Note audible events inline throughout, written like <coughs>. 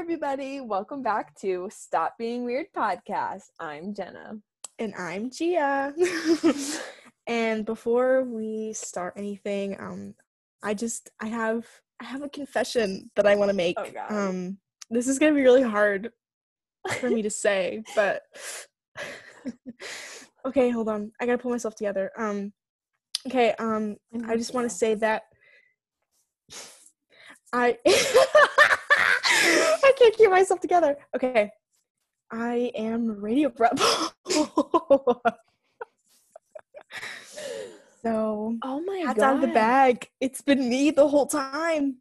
everybody. Welcome back to Stop Being Weird podcast. I'm Jenna. And I'm Gia. <laughs> and before we start anything, um, I just I have I have a confession that I want to make. Oh, Um, this is gonna be really hard for me to say, <laughs> but okay, hold on. I gotta pull myself together. Um, okay. Um, I just want to say that I <laughs> <laughs> I can't keep myself together. Okay. I am Radio Rebel. <laughs> so Oh my hats god. out of the bag. It's been me the whole time.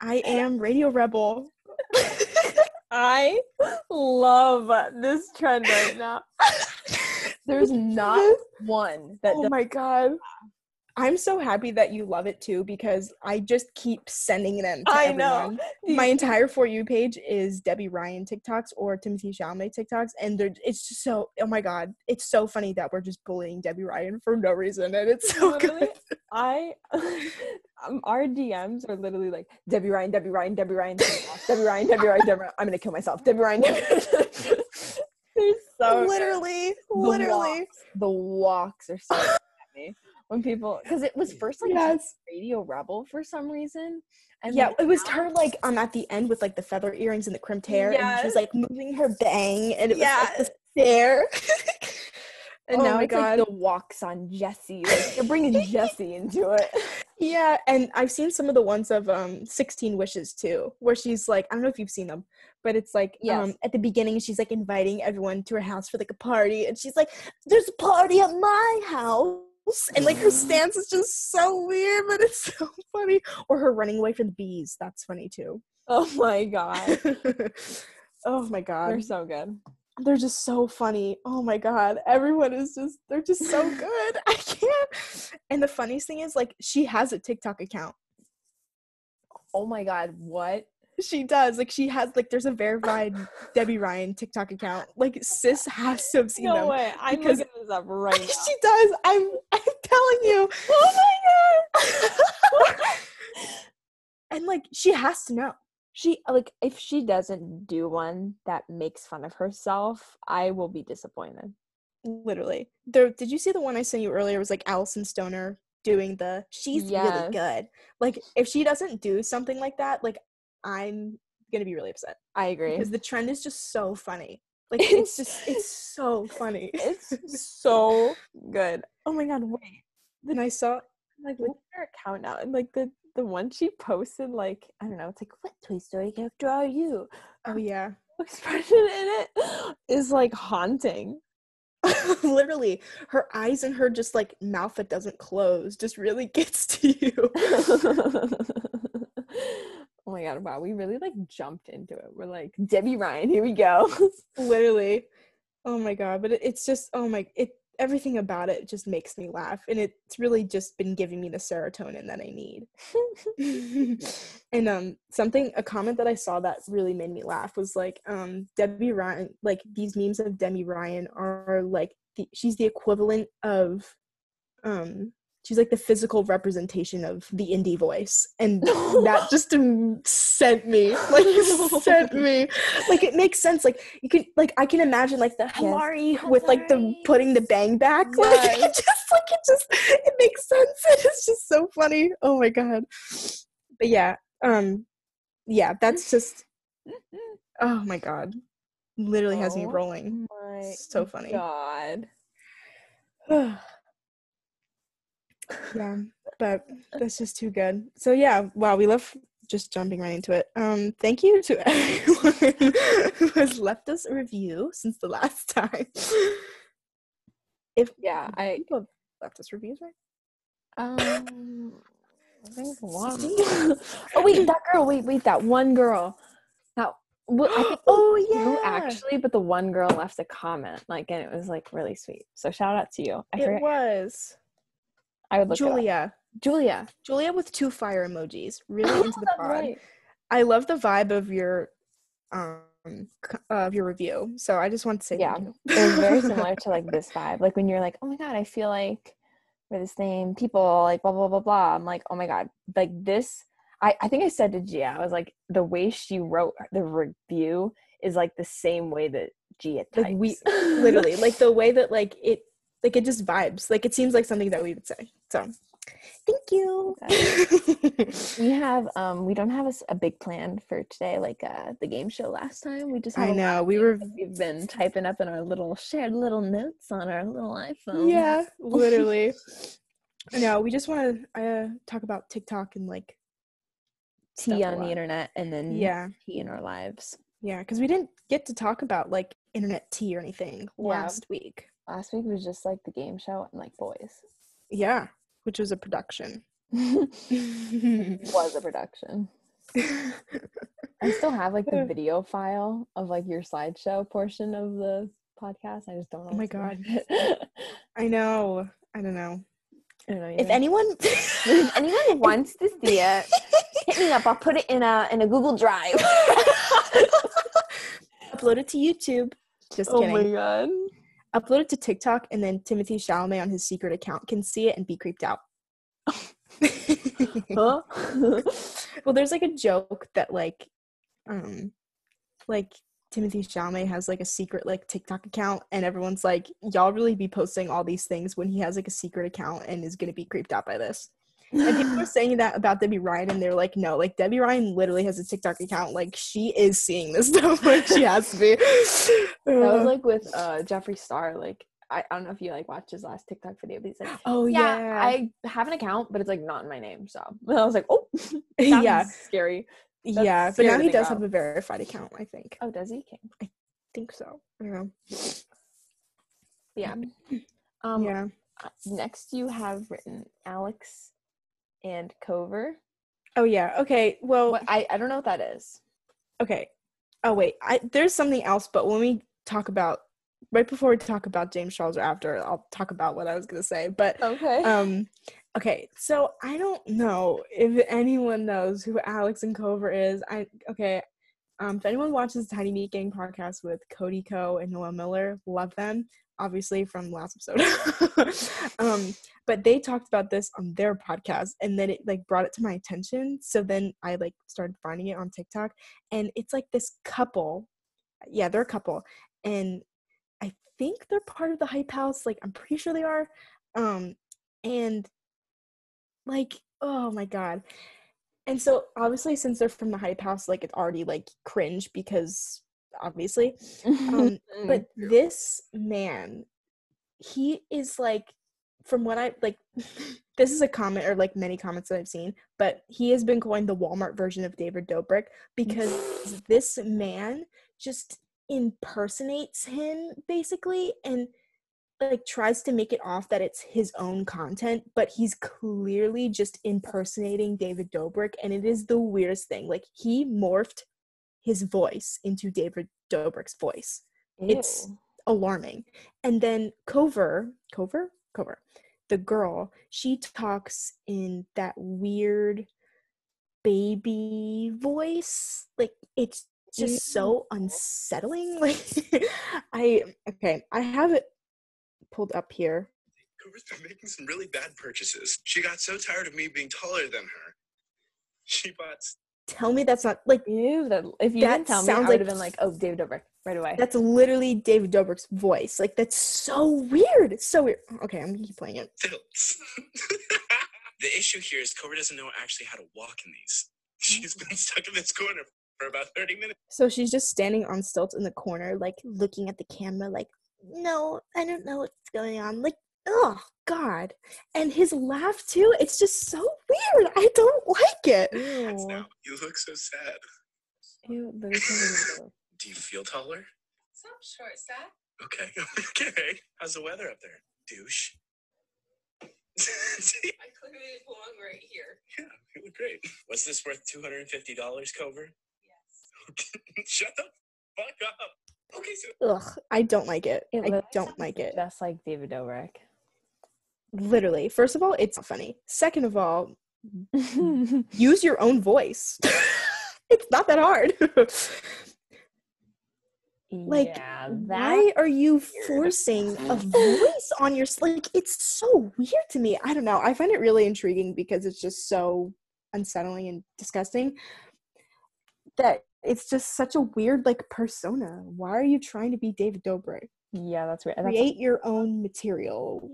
I <laughs> am Radio Rebel. I love this trend right now. There's not one that oh my god. I'm so happy that you love it too because I just keep sending them to I know. <laughs> My entire for you page is Debby Ryan TikToks or Timothee Chalamet TikToks, and they're, it's just so oh my god, it's so funny that we're just bullying Debby Ryan for no reason, and it's so Literally, good. I <laughs> um, our DMs are literally like Debby Ryan, Debby Ryan, Debby Ryan, Debby Ryan, Debby Ryan, Debby Ryan. I'm gonna kill myself. Debby Ryan, Debby Ryan. <laughs> They're so good. literally, The literally, walks, the walks are so at me when people because it was first like yes. Radio Rebel for some reason. And yeah, like, it was her like um at the end with like the feather earrings and the crimped hair, and Yes. she's like moving her bang, and it was like the stare. <laughs> And Oh now it's like God. the walks on Jessie. Like they're bringing <laughs> Jessie into it. Yeah, and I've seen some of the ones of um 16 Wishes too, where she's like, I don't know if you've seen them, but it's like Yes. um at the beginning she's like inviting everyone to her house for like a party, and she's like, There's a party at my house. And like her stance is just so weird, but it's so <laughs> funny. Or her running away from the bees. That's funny too. Oh my god. <laughs> oh my god. They're so good. they're just so funny. Oh my god, everyone is just they're just so <laughs> good. I can't. And the funniest thing is like she has a TikTok account. Oh my god, what? She does. Like she has like there's a verified Debby Ryan TikTok account. Like sis has to have seen No them. way. I'm because- looking this up right <laughs> now. she does. I'm I'm telling you. oh my god. <laughs> And like she has to know. she like if she doesn't do one that makes fun of herself, I will be disappointed. Literally. There did you see the one I sent you earlier? It was like Alyson Stoner doing the she's Yes. really good. Like if she doesn't do something like that, like I'm gonna be really upset. I agree. because the trend is just so funny. Like it's just it's so funny. It's <laughs> so good. Oh my god, wait. and I saw Like look at her account now. And like the the one she posted, like, I don't know, it's like, what Toy Story character are you? oh yeah, <laughs> Expression in it is like haunting. <laughs> literally her eyes and her just like mouth that doesn't close just really gets to you. Oh my god, wow, we really like jumped into it. We're like, Debby Ryan, here we go. <laughs> literally, oh my god! But it, it's just oh my it everything about it just makes me laugh, and it's really just been giving me the serotonin that I need. <laughs> <laughs> and um something a comment that I saw that really made me laugh was like um Debby Ryan like these memes of Debby Ryan are like the, she's the equivalent of um she's like the physical representation of the indie voice and <laughs> that just um, sent me like <laughs> sent me. Like it makes sense like you can like I can imagine like the Hilary with like the putting the bang back <laughs> like it just like it just it makes sense. It's just so funny. Oh my god. But yeah um yeah that's just oh my god. Literally has me Oh rolling. my So funny. God. <sighs> <sighs> <sighs> yeah but that's just too good so yeah wow we love just jumping right into it um thank you to <laughs> everyone who has left us a review since the last time if Yeah, I people have left us reviews right um I think one. <laughs> oh wait, that girl. Wait, wait, that one girl. That well, I think <gasps> oh you yeah actually, but the one girl left a comment, like, and it was like really sweet. So shout out to you. I it forget. was I would look julia Julia. julia with two fire emojis really <laughs> into the pod right. i love the vibe of your um of your review so i just want to say Yeah. It was very <laughs> similar to like this vibe. Like when you're like, oh my god, I feel like we're the same people, like blah blah blah blah. I'm like, oh my god, like this. I, I think I said to Gia, I was like, the way she wrote the review is like the same way that Gia types. Like we <laughs> literally like the way that like it like it just vibes. Like it seems like something that we would say. So thank you. <laughs> we have um we don't have a big plan for today like uh the game show last time. We just I a know we were we've been typing up in our little shared little notes on our little iPhone. yeah, <laughs> literally. no, we just want to uh, talk about TikTok and like tea on the internet and then Yeah, tea in our lives. yeah, because we didn't get to talk about like internet tea or anything Yeah. last week. Last week was just like the game show and like boys. Yeah, which was a production. <laughs> was a production. <laughs> I still have like the video file of like your slideshow portion of the podcast. I just don't know. Oh my God. <laughs> I know. I don't know. I don't know. If anyone, if anyone wants to see it, hit me up. I'll put it in a in a Google Drive. upload it to YouTube. Just oh kidding. my god. Upload it to TikTok, and then Timothee Chalamet on his secret account can see it and be creeped out. <laughs> <laughs> Well, there's like a joke that like, um, like Timothee Chalamet has like a secret like TikTok account, and everyone's like, y'all really be posting all these things when he has like a secret account and is gonna be creeped out by this. And people are saying that about Debby Ryan, and they're like, no, like Debby Ryan literally has a TikTok account. Like she is seeing this <laughs> stuff. like she has to be. that was like with uh Jeffree Star. Like I, I don't know if you like watched his last TikTok video, but he's like, oh yeah, yeah, I have an account, but it's like not in my name. So <laughs> and I was like, oh, <laughs> yeah, scary. yeah. But now he does about. have a verified account. I think. Oh, does he? Okay. I think so. Yeah. Yeah. <clears throat> Um, yeah. uh, Next, you have written Alex and Kouvr. Oh yeah. Okay. Well. What I, I don't know what that is. Okay. Oh wait. I there's something else, but when we talk about right before we talk about James Charles or after, I'll talk about what I was gonna say. But Okay. um. Okay. So I don't know if anyone knows who Alex and Kouvr is. I okay. Um, if anyone watches Tiny Meat Gang podcast with Cody Ko and Noah Miller, love them. Obviously from last episode. <laughs> um, but they talked about this on their podcast and then it like brought it to my attention. So then I like started finding it on TikTok and it's like this couple. Yeah, they're a couple. And I think they're part of the hype house. Like I'm pretty sure they are. Um, and like, oh my god. And so obviously since they're from the hype house, like it's already like cringe because obviously. Um, <laughs> but this man, he is like, from what I like, <laughs> this is a comment or like many comments that I've seen, but he has been coined the Walmart version of David Dobrik because <laughs> this man just impersonates him basically and like tries to make it off that it's his own content, but he's clearly just impersonating David Dobrik, and it is the weirdest thing. Like he morphed his voice into David Dobrik's voice it's- alarming. And then Kouvr, Kouvr, Kouvr, the girl, she talks in that weird baby voice. Like it's just so unsettling. <laughs> Like I okay, I have it pulled up here. Cooper's been making some really bad purchases. She got so tired of me being taller than her. She bought Tell me that's not like Ew, that, if you That didn't tell me, I sounds would like- have been like, oh, David Dobrik right away. that's literally David Dobrik's voice. Like that's so weird. It's so weird. Okay, I'm gonna keep playing it. stilts. <laughs> the issue here is Cobra doesn't know actually how to walk in these. <laughs> She's been stuck in this corner for about 30 minutes. So she's just standing on stilts in the corner, like looking at the camera, like, no, I don't know what's going on. Like, oh, God. And his laugh, too, it's just so weird. I don't like it. Now. You look so sad. Ew, that is so. Do you feel taller? Some short staff. Okay, <laughs> okay. How's the weather up there? Douche. <laughs> See, I clearly belong right here. yeah, you look great. Was this worth $250, Kouvr? Yes. <laughs> Shut the fuck up. Okay, so Ugh, I don't like it. It I don't like it. Just like David Dobrik. Literally. First of all, it's not funny. Second of all, <laughs> use your own voice. <laughs> it's not that hard. like yeah, why are you forcing a <laughs> voice on your like it's so weird to me i don't know i find it really intriguing because it's just so unsettling and disgusting that it's just such a weird like persona. Why are you trying to be David Dobrik? Yeah, that's weird. That's, Create your own material.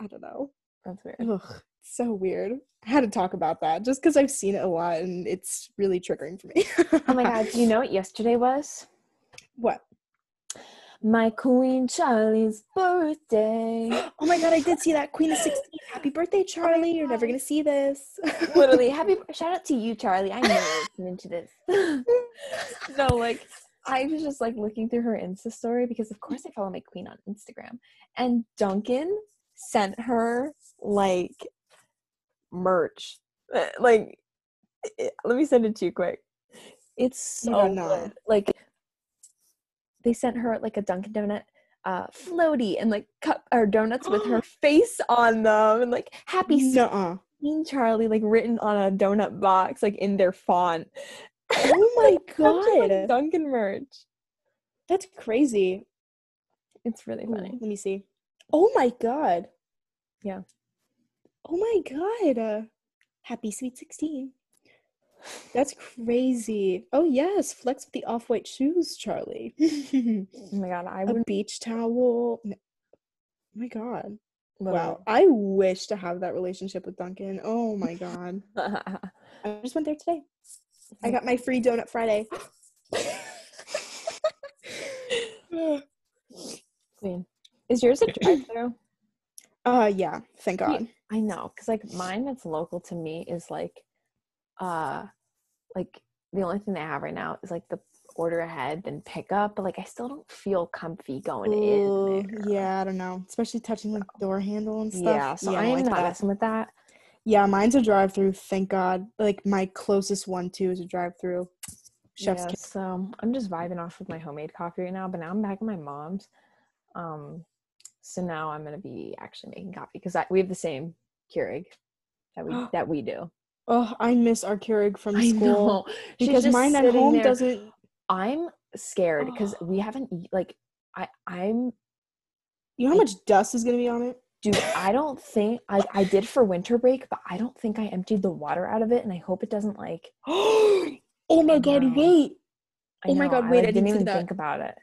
I don't know. that's weird. Ugh, so weird. I had to talk about that just because I've seen it a lot and it's really triggering for me. Oh my god, do you know what <laughs> yesterday was? What? My Queen Charli's birthday. Oh my god, I did see that Queen of <gasps> 16. Happy birthday, Charli. You're never gonna see this. <laughs> Literally, happy shout out to you, Charli. I know you're listening to this. <laughs> no, like I was just like looking through her Insta story because of course I follow my queen on Instagram. And Dunkin' sent her like merch. Uh, Like it- let me send it to you quick. It's so good. Like they sent her like a Dunkin' Donut uh floaty and like cup or donuts with her <gasps> face on them and like happy Nuh-uh. Charli like written on a donut box like in their font. Oh <laughs> my a like, god. Dunkin' merch. That's crazy. It's really Ooh, funny. let me see. Oh my god. Yeah. Oh my god. Uh, happy sweet 16. That's crazy. Oh yes, flex with the off-white shoes, Charli. Oh my god, I a would beach towel. Oh my god. literally- Wow. I wish to have that relationship with Dunkin'. Oh my god. <laughs> I just went there today. I got my free donut Friday. <laughs> Queen. Is yours a <clears throat> drive-through? uh yeah, thank God. I know, cause like mine that's local to me is like, uh, like the only thing they have right now is like the order ahead then pick up, but like I still don't feel comfy going Ooh, in. There. yeah, I don't know. Especially touching the door handle and stuff. Yeah, so I I am like not that. messing with that. Yeah, mine's a drive through, thank God. Like my closest one too is a drive through. Chef's yeah, so I'm just vibing off with my homemade coffee right now, but now I'm back at my mom's. Um, so now I'm gonna be actually making coffee because we have the same Keurig that we <gasps> that we do. Oh, I miss our Keurig from I school. know Because mine at home there. doesn't I'm scared because we haven't eat like I I'm you know how much dust is gonna be on it? dude. I don't think I I did for winter break, but I don't think I emptied the water out of it, and I hope it doesn't like. <gasps> oh my god, wait. I Oh my God, I, wait, like, I didn't didn't even that. think about it.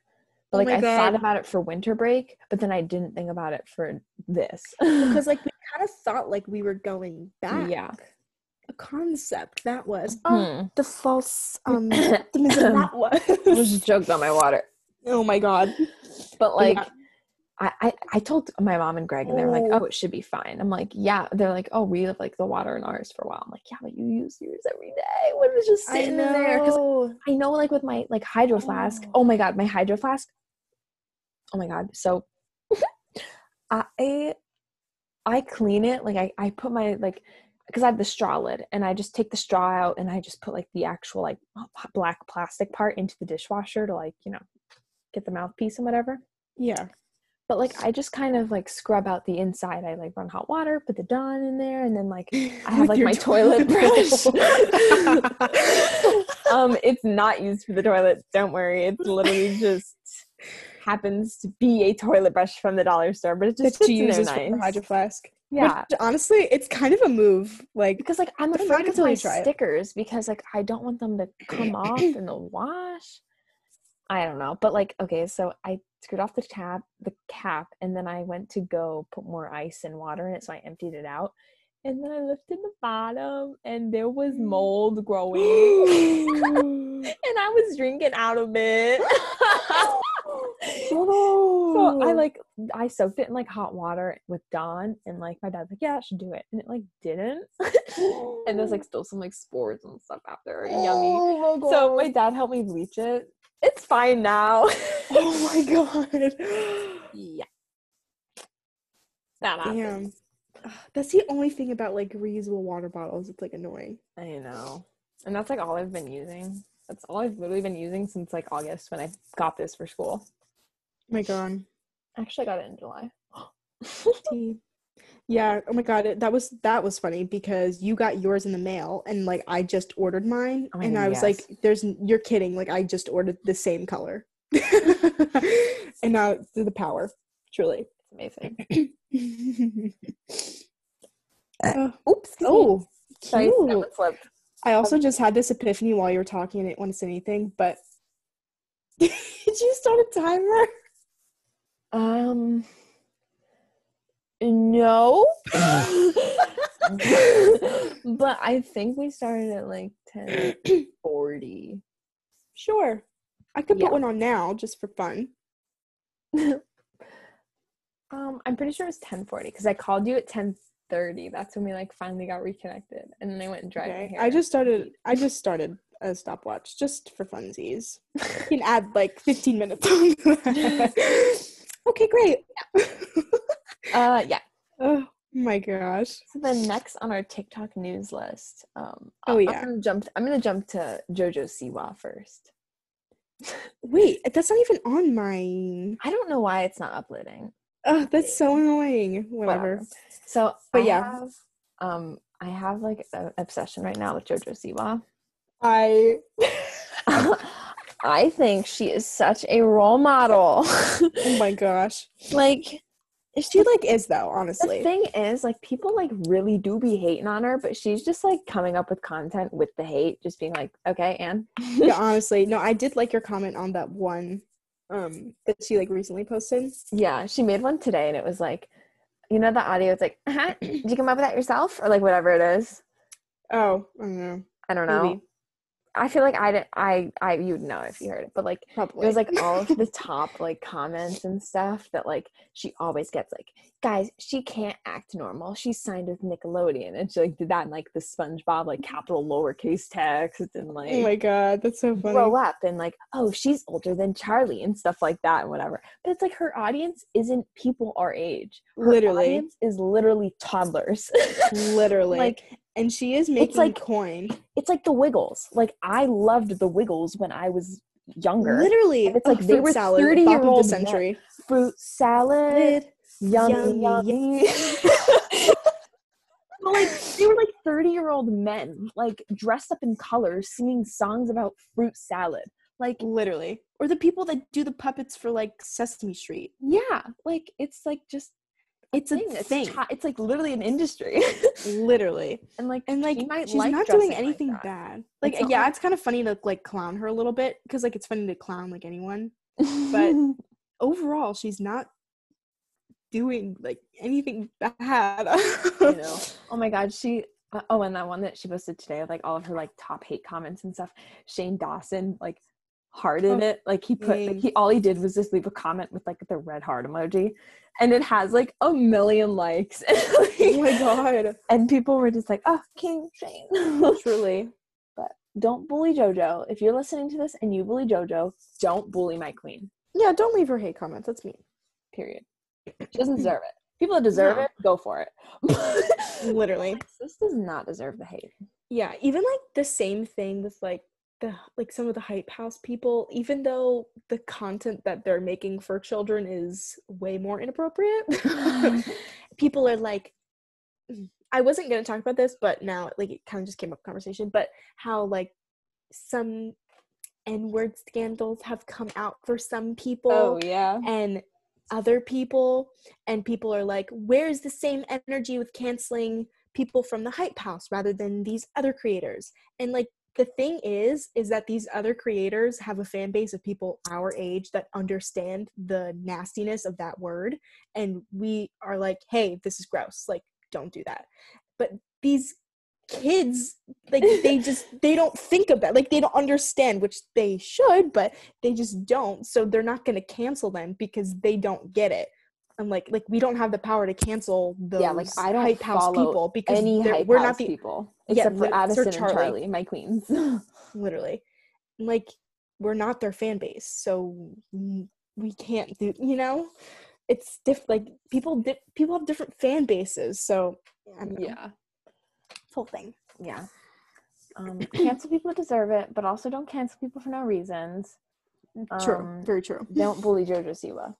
Oh But like my I thought about it for winter break, but then I didn't think about it for this. <laughs> Because like we <laughs> kind of thought like we were going back. yeah. A concept that was oh, Hmm. the false um <coughs> that I was. just choked on my water. oh my god. But like Yeah. I, I I told my mom and Greg and they're like, Oh. oh, it should be fine. I'm like, yeah. They're like, oh, we have like the water in ours for a while. I'm like, yeah, but you use yours every day. What is just sitting in there? Because. I know like with my like hydro flask. Oh. Oh my god, my hydro flask. Oh my god. So <laughs> I I clean it like I I put my like because I have the straw lid and I just take the straw out and I just put like the actual like oh, black plastic part into the dishwasher to like you know get the mouthpiece and whatever. Yeah. But like I just kind of like scrub out the inside. I like run hot water, put the Dawn in there, and then like <laughs> I have like my toilet brush. <laughs> um, it's not used for the toilet. Don't worry. It's literally <laughs> just happens to be a toilet brush from the dollar store, but it just that she uses for hydro flask. Yeah, Which, honestly, it's kind of a move. Like because like I'm afraid of my try it. stickers because like I don't want them to come off in the wash. I don't know, but like okay, so I screwed off the tap, the cap, and then I went to go put more ice and water in it, so I emptied it out. And then I lifted the bottom, and there was mold growing, <gasps> <laughs> and I was drinking out of it. <laughs> So I like I soaked it in like hot water with Dawn, and like my dad's like, yeah, that should do it, and it like didn't, <laughs> and there's like still some like spores and stuff out there, yummy. Oh my So my dad helped me bleach it. It's fine now. Oh <laughs> my god. yeah, that happened. Damn. That's the only thing about like reusable water bottles. It's like annoying. I know, and that's like all I've been using. That's all I've literally been using since like August when I got this for school. Oh my god. Actually, I got it in July. <gasps> Yeah. Oh my god. It, that was that was funny because you got yours in the mail and like I just ordered mine Oh and God, I was yes. like, "There's you're kidding! Like I just ordered the same color." <laughs> and now through the power, truly. It's amazing. <clears throat> Uh, Oops. oh, Sorry, Cute. I also just had this epiphany while you were talking. I didn't want to say anything, but <laughs> did you start a timer? Um, no. <laughs> but I think we started at like ten forty. Sure. I could Yeah. put one on now just for fun. Um, I'm pretty sure it was ten forty because I called you at ten thirty. That's when we like finally got reconnected, and then I went and dried my Okay. hair. I just started I just started a stopwatch just for funsies. You can add like 15 minutes on that. <laughs> okay, great. Uh, yeah. oh my gosh. So then next on our TikTok news list, um, Oh, I- yeah. I'm gonna jump. I'm gonna jump to JoJo Siwa first. <laughs> Wait, that's not even on mine. I don't know why it's not uploading. Oh, that's so annoying. Whatever. Whatever. So, But I yeah. have, um, I have like an obsession right now with JoJo Siwa. I <laughs> I think she is such a role model. oh my gosh. <laughs> like She like is though, honestly the thing is, like people like really do be hating on her, but she's just like coming up with content with the hate, just being like, okay, and yeah, <laughs> honestly. No, I did like your comment on that one um that she like recently posted. yeah, she made one today, and it was like, you know, the audio. It's like, uh did you come up with that yourself, or like whatever it is. Oh, I don't know. I don't know. Maybe. I feel like I didn't. I I you'd know if you heard it, but like Probably. it was like all of the <laughs> top like comments and stuff that like she always gets like guys she can't act normal she's signed with nickelodeon and she like did that in like the spongebob like capital lowercase text and like Oh my god, that's so funny. grow up and like oh she's older than charli and stuff like that and whatever but it's like her audience isn't people our age her Literally. audience is literally toddlers <laughs> Literally. like and she is making like- coin. it's like the wiggles like i loved the wiggles when i was younger Literally. And it's like Ugh, they were salad, 30 bop year old men. century. fruit salad yummy, Yummy, yummy. <laughs> But, like they were like 30 year old men like dressed up in colors singing songs about fruit salad like Literally. Or the people that do the puppets for like Sesame Street. yeah like it's like just It's a thing. It's, thing. ti- it's like literally an industry Literally. <laughs> and like And like she she's like not doing anything that. bad. Like It's yeah, like- it's kind of funny to like clown her a little bit because like it's funny to clown like anyone. But- <laughs> Overall, she's not doing like anything bad. you <laughs> know oh my god she uh, oh and that one that she posted today of like all of her like top hate comments and stuff shane dawson like hearted in oh, it like he put like he all he did was just leave a comment with like the red heart emoji and it has like a million likes <laughs> oh my god. and people were just like oh king shane <laughs> Truly. But don't bully jojo if you're listening to this and you bully jojo don't bully my queen Yeah, don't leave her hate comments. That's mean. period she doesn't deserve it people that deserve No. it go for it <laughs> Literally. Like, this does not deserve the hate Yeah, even like the same thing with like the like some of the hype house people, even though the content that they're making for children is way more inappropriate. Mm-hmm. <laughs> people are like mm, I wasn't gonna talk about this, but now like it kind of just came up conversation, but how like some N-word scandals have come out for some oh, people oh yeah and other people and people are like where's the same energy with canceling people from the hype house rather than these other creators and like the thing is is that these other creators have a fan base of people our age that understand the nastiness of that word and we are like hey this is gross. Like don't do that. But these kids like they <laughs> just they don't think about like they don't understand which they should but they just don't so they're not going to cancel them because they don't get it and like like we don't have the power to cancel those yeah, like I don't hype house people because any hype we're not the people Yeah, except for lit- Sir Addison and Charli. My queens. <laughs> literally like we're not their fan base so we can't do you know it's diff like people di- people have different fan bases so I don't know. yeah, whole thing yeah. Um, <coughs> cancel people deserve it, but also don't cancel people for no reasons. true Um, very true Don't <laughs> bully Jojo Siwa.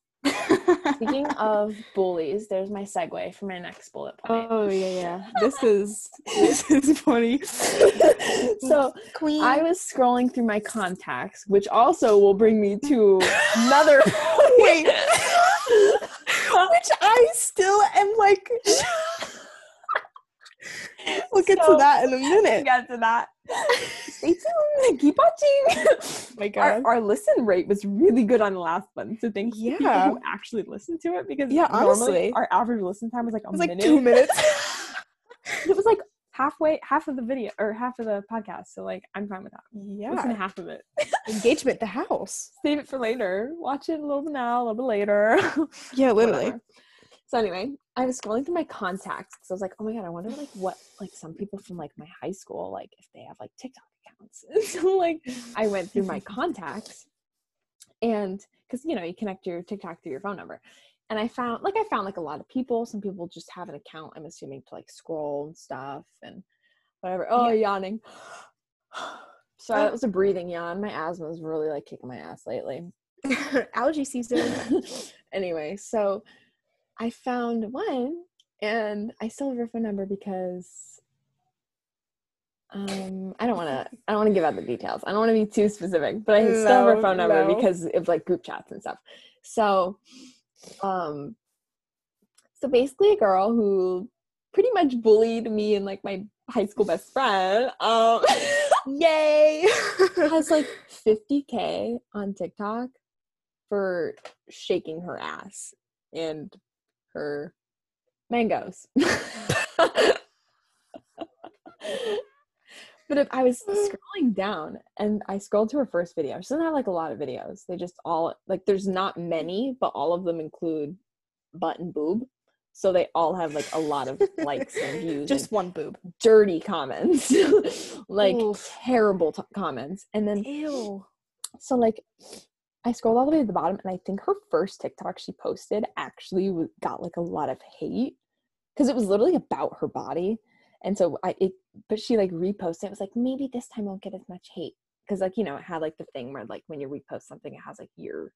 Speaking of bullies, there's my segue for my next bullet point. oh yeah yeah <laughs> this is this is funny so <laughs> queen I was scrolling through my contacts, which also will bring me to another <laughs> Wait. which I still am like. <laughs> It's to So- that in a minute. <laughs> Get to that. Stay tuned. <laughs> Keep watching. my our, God. our listen rate was really good on the last one. So to people Yeah. who actually listened to it because Yeah, honestly. our average listen time was like a it was like minute. two minutes. It was like halfway, half of the video or half of the podcast. So like I'm fine with that. Listen to yeah. half of it. Engagement, the house. Save it for later. Watch it a little bit now, a little bit later. Yeah, literally. Whatever. So anyway, I was scrolling through my contacts because I was like, oh my god, I wonder like what like some people from like my high school like if they have like TikTok accounts. <laughs> And so like I went through my <laughs> contacts and because you know you connect your TikTok through your phone number. And I found like I found like a lot of people. Some people just have an account, I'm assuming, to like scroll and stuff and whatever. Oh, yawning. <sighs> So Oh. it was a breathing yawn. My asthma is really like kicking my ass lately. <laughs> Allergy season. anyway, so I found one and I still have her phone number because um I don't want to I don't want to give out the details. I don't want to be too specific, but I still have her phone number no. because of like group chats and stuff. So um so basically a girl who pretty much bullied me and like my high school best friend um <laughs> Yay! has <laughs> like 50k on TikTok for shaking her ass and her mangoes. <laughs> but if I was <laughs> scrolling down and I scrolled to her first video, she doesn't have like a lot of videos. They just all like there's not many, but all of them include butt and boob. So they all have like a lot of likes and <laughs> views. Just and one boob. dirty comments, like Oof. terrible t- comments. And then Ew. so like I scrolled all the way to the bottom and I think her first TikTok she posted actually got like a lot of hate because it was literally about her body. And so I it but she like reposted it was like maybe this time won't get as much hate because like you know it had like the thing where like when you repost something it has like your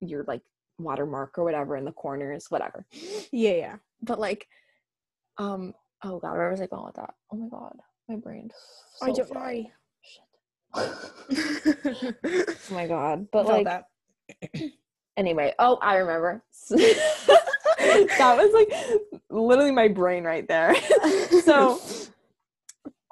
your like watermark or whatever in the corners whatever Yeah, yeah. but like um oh god where was I going with that oh my god my brain I don't fried. know. <laughs> Oh my god. But like that. <clears throat> anyway. Oh i remember. <laughs> That was like literally my brain right there. <laughs> So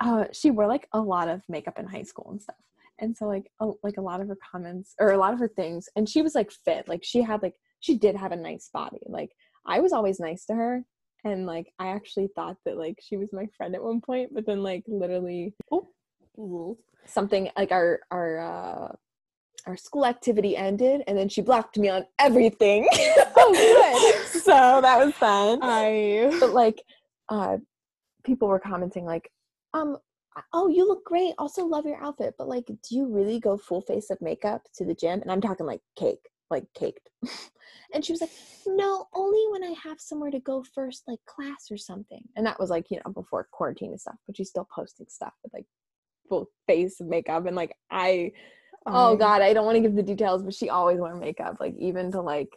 uh she wore like a lot of makeup in high school and stuff. And so like a, like a lot of her comments or a lot of her things. And she was like fit. Like she had like she did have a nice body. Like i was always nice to her. And like i actually thought that like she was my friend at one point. But then like literally Ooh. Something like our our uh our school activity ended and then she blocked me on everything. Oh, good. <laughs> so that was fun. I but like uh people were commenting like um oh you look great. Also love your outfit. But like do you really go full face of makeup to the gym? And i'm talking like cake like caked. <laughs> And she was like no only when i have somewhere to go first like class or something. And that was like you know before quarantine and stuff but she's still posting stuff with like face makeup and like i oh I- god i don't want to give the details but she always wore makeup like even to like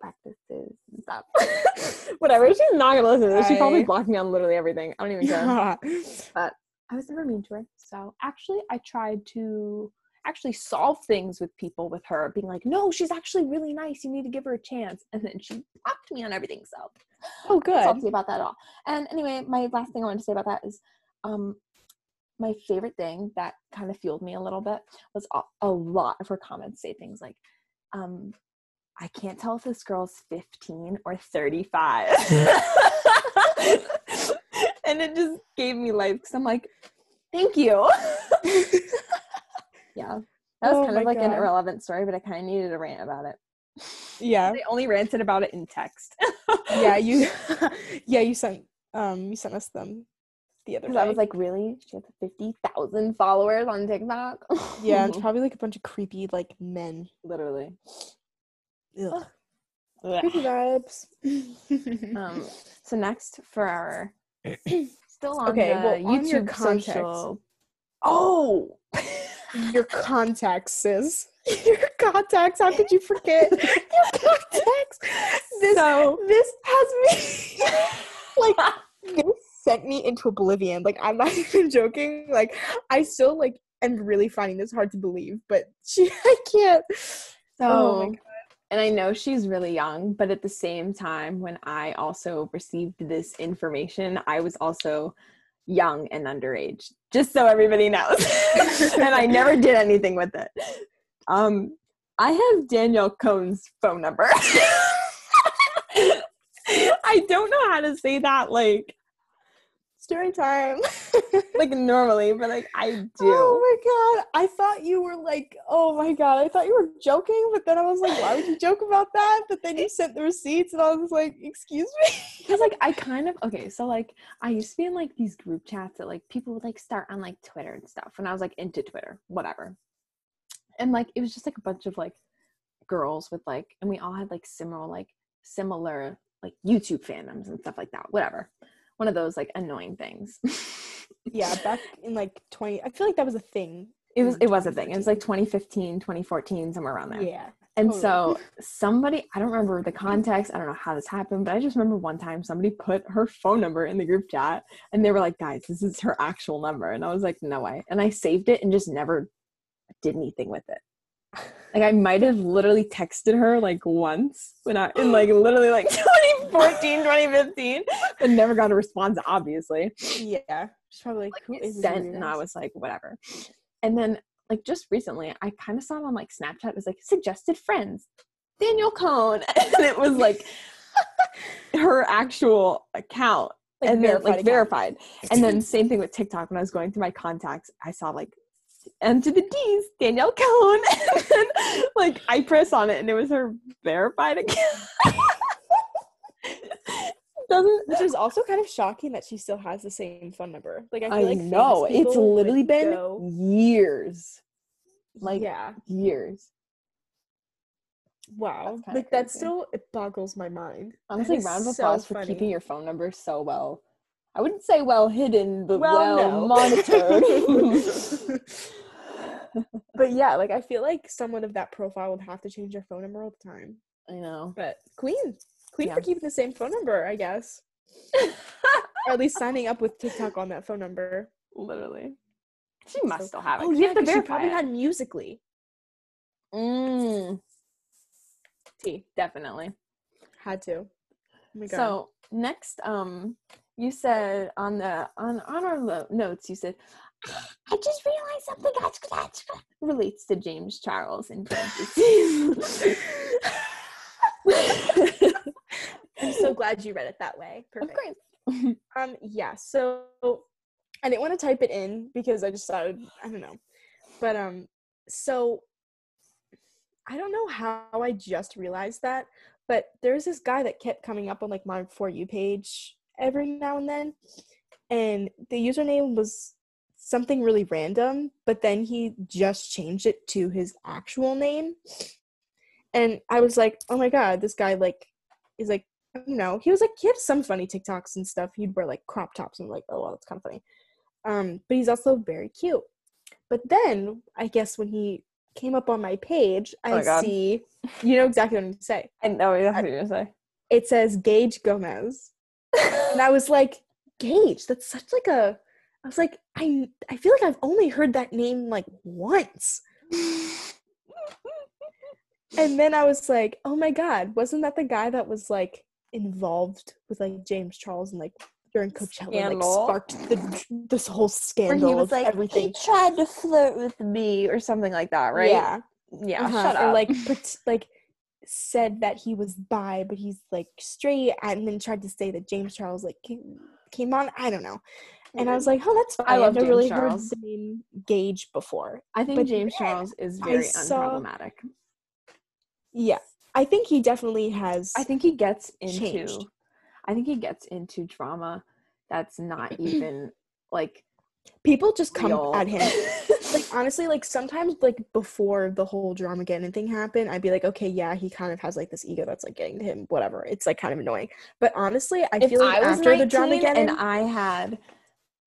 practices and stuff <laughs> whatever she's not gonna listen to this she probably blocked me on literally everything i don't even care Yeah. i was never mean to her so actually i tried to actually solve things with people with her being like no she's actually really nice you need to give her a chance and then she blocked me on everything so Oh, good. about that at all. And anyway, my last thing I wanted to say about that is um my favorite thing that kind of fueled me a little bit was a, lot of her comments say things like, um, I can't tell if this girl's 15 or 35. <laughs> and it just gave me life because I'm like, thank you. <laughs> yeah. That was Oh kind of like an irrelevant story, but I kind of needed a rant about it. Yeah. I only ranted about it in text. Yeah, you <laughs> yeah, you sent um you sent us them the other Because I was like, really? She has 50,000 followers on TikTok? yeah, it's <laughs> probably like a bunch of creepy like men. literally. Ugh. Ugh. Creepy vibes. <laughs> Um, so next for our <clears throat> still on Okay, the well, on your YouTube context- social. Oh, Your contacts, sis. <laughs> Your contacts. How could you forget your contacts? This so this has me like this sent me into oblivion. Like I'm not <laughs> even joking. Like I still like am really finding this hard to believe, but she <laughs> I can't. so Oh my and I know she's really young, but at the same time, when I also received this information, I was also young and underage, just so everybody knows. <laughs> and I never did anything with it. Um, I have Danielle Cohn's phone number. I don't know how to say that like Story time. <laughs> like normally, but like I do. Oh my god. I thought you were like, oh my god. I thought you were joking, but then I was like, why would you joke about that? But then you sent the receipts and I was like, excuse me. <laughs> Because like I kind of okay, so like I used to be in like these group chats that like people would like start on like Twitter and stuff when I was like into Twitter, whatever. And like it was just like a bunch of like girls with like and we all had like similar like similar like YouTube fandoms and stuff like that, whatever. One of those like annoying things. <laughs> Yeah, back in like 20, I feel like that was a thing. it was it was a thing. It was like 2014. 2015, 2014, somewhere around there. Yeah. And Totally. so <laughs> somebody, I don't remember the context, I don't know how this happened, but I just remember one time somebody put her phone number in the group chat and they were like, guys, this is her actual number. And I was like, no way. And I saved it and just never did anything with it. Like I might have literally texted her like once when I in like <gasps> literally like <laughs> 2014, 2015, but never got a response, obviously Yeah. She's probably like, like who is sent and I was like, whatever. And then like just recently I kind of saw it on like Snapchat, it was like suggested friends, Danielle Cohn. <laughs> And it was like <laughs> her actual account. Like and then like account. verified. And then same thing with TikTok when I was going through my contacts, I saw like M to the D's, Danielle Cohn. <laughs> And then, like I press on it and it was her verified account. <laughs> Doesn't Which is also kind of shocking that she still has the same phone number. Like I feel I like know it's literally been go- years. Like yeah, years. wow. kinda Like that still it boggles my mind. Honestly, round of so applause for funny. keeping your phone number so well. I wouldn't say well hidden, but well, no. monitored. <laughs> <laughs> but yeah, like I feel like someone of that profile would have to change their phone number all the time. I know. But Queen, Queen Yeah. for keeping the same phone number, I guess, or at least signing up with TikTok on that phone number. Literally. She must So- still have it. Oh yeah, you have she probably it. had Musical.ly. Mm, T definitely. had to. Oh. So next, um, you said on the on on our lo- notes, you said, "I just realized something that's that's relates to James Charles in parentheses." <laughs> I'm so glad you read it that way. <laughs> of course. <laughs> Um, yeah, so I didn't want to type it in because I just thought would- I don't know. But um so I don't know how I just realized that, but there's this guy that kept coming up on like my for you page every now and then. And the username was something really random, but then he just changed it to his actual name. And I was like, "Oh my god, this guy like is like you know, he was like he had some funny TikToks and stuff. He'd wear like crop tops and like, oh well, that's kind of funny. Um, but he's also very cute. But then I guess when he came up on my page, Oh my I God. see you know exactly what I'm gonna say. I know exactly what you're gonna say. It says Gage Gomez. And I was like, Gage, that's such like a I was like, I I feel like I've only heard that name like once. And then I was like, oh my god, wasn't that the guy that was like involved with like James Charles and like during Coachella like sparked the, this whole Where scandal he was like, everything. he tried to flirt with me or something like that, right? Yeah. Yeah. uh-huh, Shut or up. like like said that he was bi, but he's like straight, and then tried to say that James Charles like came, came on. I don't know. And I was mm-hmm. like, oh, that's funny. love I've never James really Charles. heard the name Gage before. I think but James then Charles is very saw- unproblematic. Yeah, I think he definitely has. I think he gets into changed. I think he gets into drama that's not <clears throat> even like people just come real. at him. <laughs> honestly, like sometimes like before the whole drama getting thing happened, I'd be like, okay, yeah, he kind of has like this ego that's like getting to him, whatever. It's like kind of annoying. But honestly, I if feel like I after the drama and I had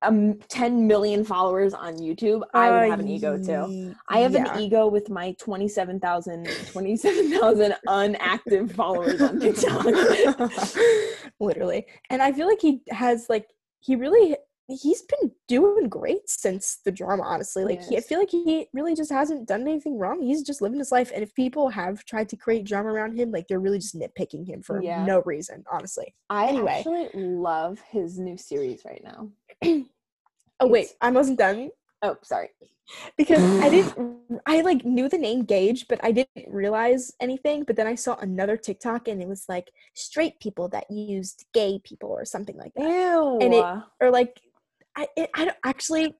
um 10 million followers on YouTube, I would have an ego too. I have an ego with my 27,000 27,000 <laughs> unactive followers on <laughs> TikTok. literally and i feel like he has like he really he's been doing great since the drama. Honestly, like he, I feel like he really just hasn't done anything wrong. He's just living his life. And if people have tried to create drama around him, like they're really just nitpicking him for Yeah. no reason. Honestly. I Anyway. actually love his new series right now. <clears throat> Oh wait, I wasn't done. Oh, sorry. because I <laughs> didn't I like knew the name Gage, but I didn't realize anything. But then I saw another TikTok and it was like straight people that used gay people or something like that. Ew. And it- Or like I it, I actually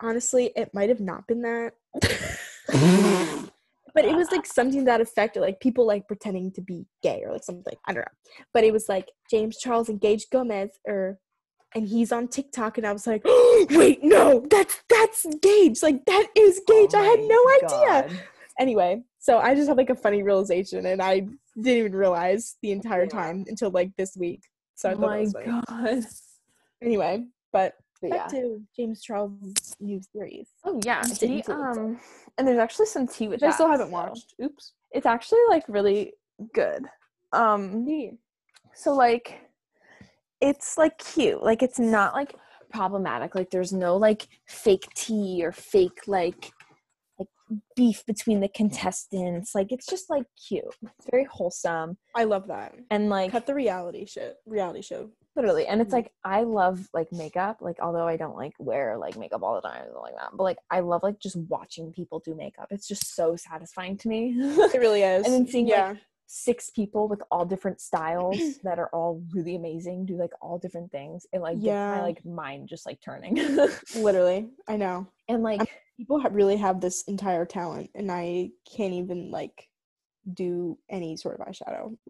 honestly it might have not been that. <laughs> but it was like something that affected like people like pretending to be gay or like something. I don't know. But it was like James Charles and Gage Gomez or and he's on TikTok and I was like, <gasps> wait, no, that's that's Gage. Like that is oh Gage. I had no idea. Anyway, so I just had like a funny realization and I didn't even realize the entire Yeah. time until like this week. So I Oh my god. Anyway, but But back yeah. to James Charles' new series. Oh yeah. He, into it, so- um and there's actually some tea with Which I still haven't so watched. Oops. It's actually like really good. Um so like it's like cute like it's not like problematic like there's no like fake tea or fake like like beef between the contestants like it's just like cute it's very wholesome I love that. and like Cut the reality shit. Reality show. Literally and it's Mhm. like i love like makeup like although i don't like wear like makeup all the time or like that but like i love like just watching people do makeup it's just so satisfying to me It really <laughs> is. And then seeing, like, six people with all different styles <clears throat> that are all really amazing do like all different things it like Yeah. my like mind just like turning <laughs> literally. I know. and like People ha- really have this entire talent and I can't even like do any sort of eyeshadow. <laughs>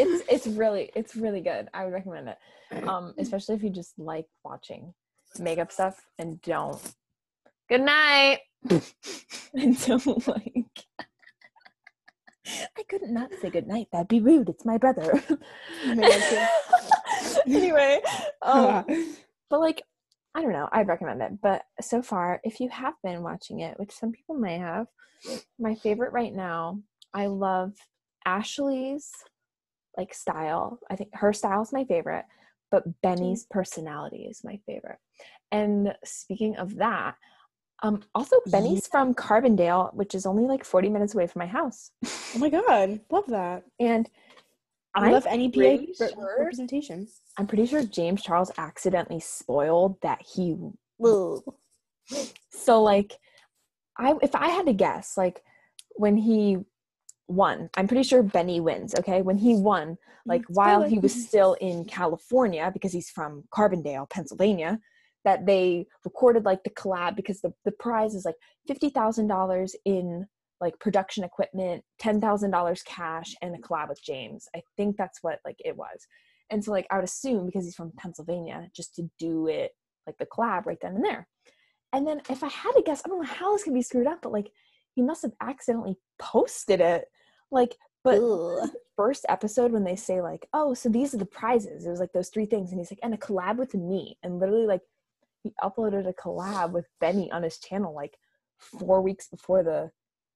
It's it's really it's really good. I would recommend it. Um especially if you just like watching makeup stuff and don't. Good night. <laughs> <laughs> And don't like. I couldn't not say good night. That'd be rude. It's my brother. Oh anyway um but like i don't know. I'd recommend it. But so far if you have been watching it which some people may have my favorite right now i love ashley's like style. I think her style is my favorite but benny's personality is my favorite. And speaking of that um also benny's from carbondale which is only like 40 minutes away from my house. Oh my god, love that. and I love any PA sure- representation. i'm pretty sure james charles accidentally spoiled that he so like i if i had to guess like when he won. I'm pretty sure benny wins okay? When he won like while he was still in california because he's from carbondale pennsylvania that they recorded like the collab because the, the prize is like $50000 in like production equipment $10000 cash and a collab with james. I think that's what like it was. And so like i would assume because he's from pennsylvania just to do it like the collab right then and there. And then if I had to guess, I don't know how this could be screwed up, but like he must have accidentally posted it. Like, but Ugh. first episode when they say like, oh, so these are the prizes. It was like those three things, and he's like, and a collab with me, and literally like he uploaded a collab with Benny on his channel like four weeks before the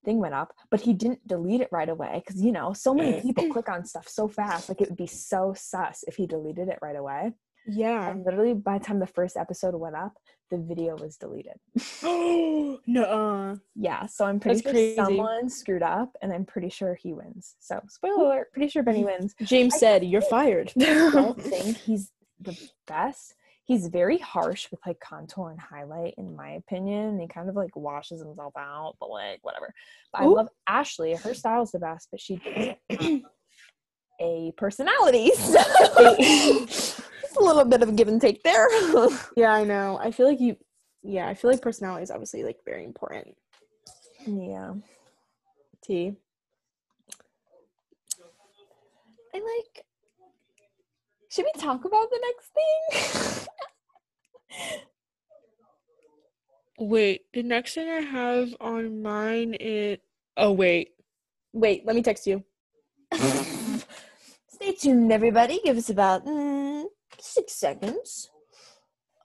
thing went up, but he didn't delete it right away because you know so many people click on stuff so fast. Like it would be so sus if he deleted it right away. Yeah. And literally by the time the first episode went up, the video was deleted. <laughs> <gasps> Oh no. Yeah, so I'm pretty That's sure crazy. someone screwed up, and I'm pretty sure he wins. So spoiler alert, pretty sure Benny wins. James said, "You're fired." <laughs> I don't <laughs> think he's the best. He's very harsh with like contour and highlight, in my opinion. He kind of like washes himself out, but like whatever. But I love Ashley. Her style's the best, but she <clears throat> a personality. So it's a little bit of a give and take there. <laughs> yeah, I know. I feel like you. Yeah, I feel like personality is obviously like very important. yeah. T. I like. Should we talk about the next thing? <laughs> Wait, the next thing I have on mine is. Oh wait, wait. Let me text you. <laughs> Stay tuned, everybody. Give us about mm, six seconds.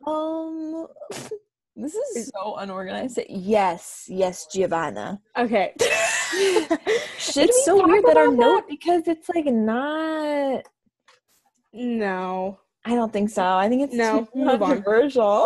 Um, <laughs> this is so unorganized. Yes, yes, Giovanna. Okay. <laughs> It's we so weird that our note- because it's like not. no. I don't think so. I think it's No, move on. controversial.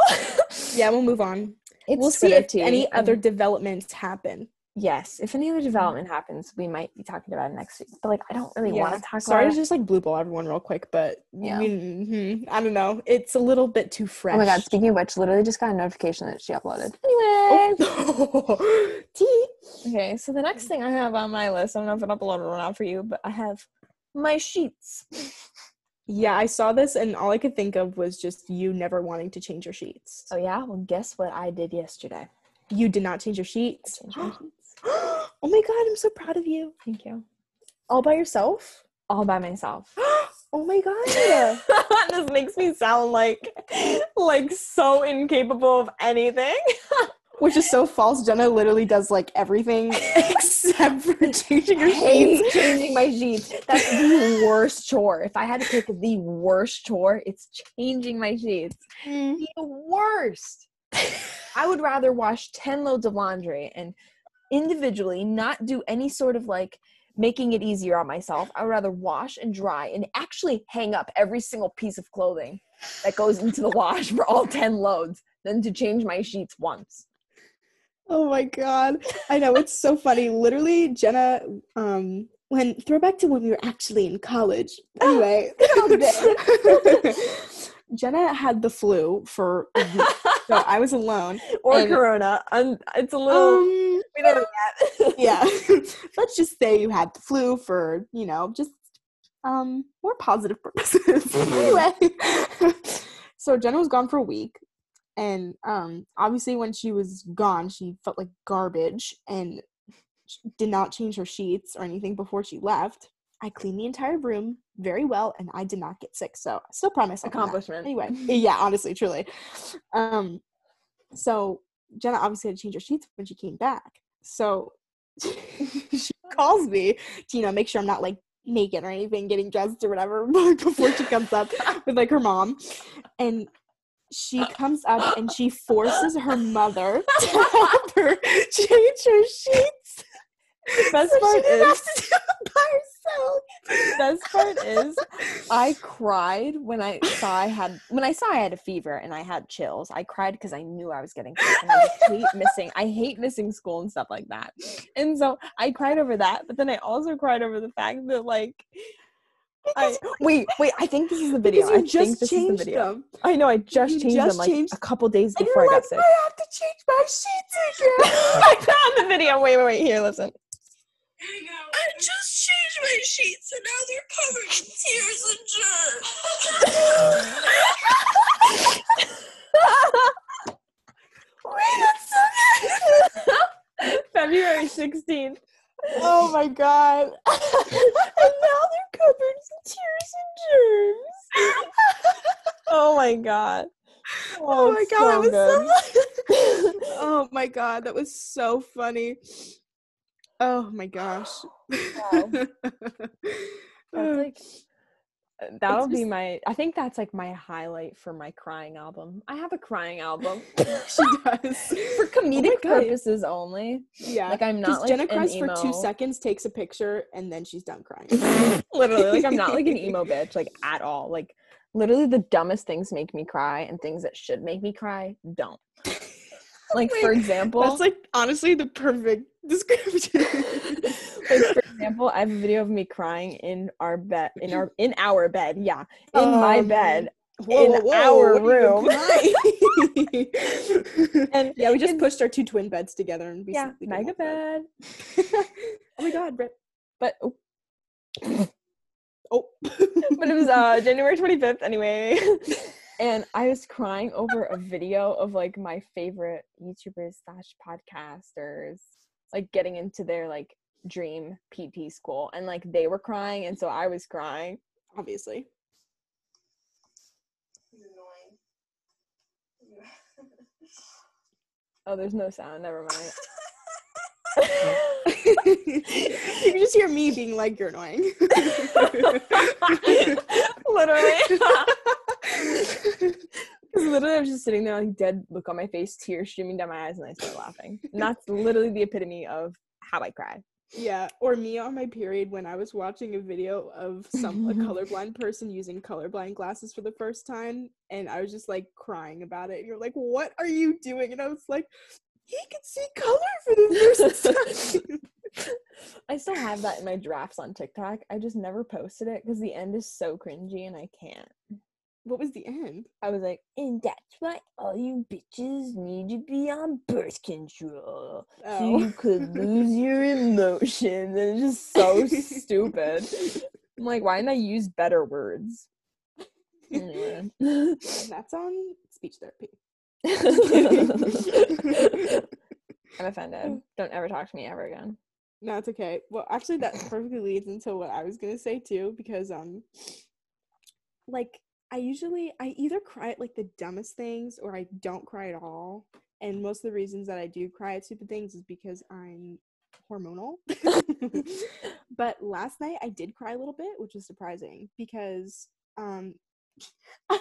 Yeah, we'll move on. <laughs> it's we'll see if any and other developments happen. Yes, if any other development happens, we might be talking about it next week. But like, I don't really want to talk Sorry about to just like blue ball everyone real quick, but Yeah. mhm, I don't know. It's a little bit too fresh. Oh my god! Speaking of which, literally just got a notification that she uploaded. Anyway, <laughs> Oh. Tea. okay. So the next thing I have on my list, I don't know if it uploaded or not for you, but I have my sheets. Yeah, I saw this and all I could think of was just you never wanting to change your sheets. Oh yeah. Well, guess what I did yesterday? You did not change your sheets. Changed sheets. <gasps> oh my god, I'm so proud of you. Thank you. All by yourself? All by myself. <gasps> oh my god. <laughs> this makes me sound like like so incapable of anything. <laughs> Which is so false. Jenna literally does like everything except for <laughs> changing her sheets. changing my sheets. That's the worst chore. If I had to pick the worst chore, it's changing my sheets. Mm. The worst. I would rather wash 10 loads of laundry and individually not do any sort of like making it easier on myself. I would rather wash and dry and actually hang up every single piece of clothing that goes into the wash for all 10 loads than to change my sheets once. Oh my god. I know it's so funny. Literally, Jenna, um, when throwback to when we were actually in college. Anyway. <laughs> Jenna had the flu for. So I was alone. <laughs> or And- corona. It's a little Um we don't know yet. <laughs> yeah. <laughs> Let's just say you had the flu for, you know, just um more positive purposes. anyway. so Jenna was gone for a week. And um obviously when she was gone, she felt like garbage and did not change her sheets or anything before she left. I cleaned the entire room very well and I did not get sick. So I still proud of myself. on that. Accomplishment. Anyway, <laughs> yeah, honestly, truly. Um so Jenna obviously had to change her sheets when she came back. So <laughs> she calls me to, you know, make sure I'm not like naked or anything, getting dressed or whatever <laughs> before she comes up with like her mom. And she comes up and she forces her mother to help her change her sheets. The Best So part is- have to do it by herself. best part is I cried when I saw I had when I saw I had a fever and I had chills. I cried because I knew I was getting sick and I hate missing. I hate missing school and stuff like that. And so I cried over that, but then I also cried over the fact that like I <laughs> wait, wait, I think this is the video. I just think this is the changed video. them. I know I just You changed just them like changed- a couple days before I like, got sick. I have to change my sheets again. <laughs> I found the video. Wait, wait, wait. Here, listen. I just changed my sheets and now they're covered in tears and germs. <laughs> February 16th. oh my god. <laughs> and now they're covered in tears and germs. <laughs> oh my god. Oh, oh my it's god, that so was good. so Oh my god, that was so funny. Oh my gosh. <laughs> Like uh, that'll be my I think that's like my highlight for my crying album. I have a crying album <laughs> she does. for comedic God. purposes only. Yeah. Like I'm not like Jenna cries for two seconds, takes a picture, and then she's done crying. <laughs> literally like i'm not like an emo bitch like at all like literally the dumbest things make me cry and things that should make me cry don't like for example That's like honestly the perfect description. <laughs> like for example i have a video of me crying in our bed in our in our bed yeah in my Um, bed Whoa, in whoa, our whoa, room. <laughs> and yeah, we just in- pushed our two twin beds together and yeah basically did mega bed. <laughs> oh my god, Rip. but oh, Oh. but it was uh January 25th anyway. and I was crying over a video of like my favorite YouTubers slash podcasters like getting into their like dream PT school and like they were crying and so I was crying. obviously. <laughs> Oh, there's no sound, never mind. <laughs> you can just hear me being like, you're annoying. <laughs> literally. Because literally I was just sitting there like dead look on my face, tears streaming down my eyes, and I started laughing. And <laughs> that's literally the epitome of how I cry. Yeah, or me on my period when I was watching a video of some a <laughs> colorblind person using colorblind glasses for the first time, and I was just like crying about it. And you're like, "What are you doing?" And I was like, "He can see color for the first <laughs> time." I still have that in my drafts on TikTok. I just never posted it because the end is so cringy and I can't. What was the end? I was like, and that's why all you bitches need to be on birth control. So Oh. you could lose your <laughs> emotions. And it's just so stupid. <laughs> I'm like, why didn't I use better words? Anyway. <laughs> That's on speech therapy. I'm offended. <sighs> Don't ever talk to me ever again. No, it's okay. Well, actually, that perfectly leads into what I was gonna say too, because um, like I usually I either cry at like the dumbest things or I don't cry at all, and most of the reasons that I do cry at stupid things is because I'm hormonal. <laughs> <laughs> but last night I did cry a little bit, which was surprising because um. <laughs>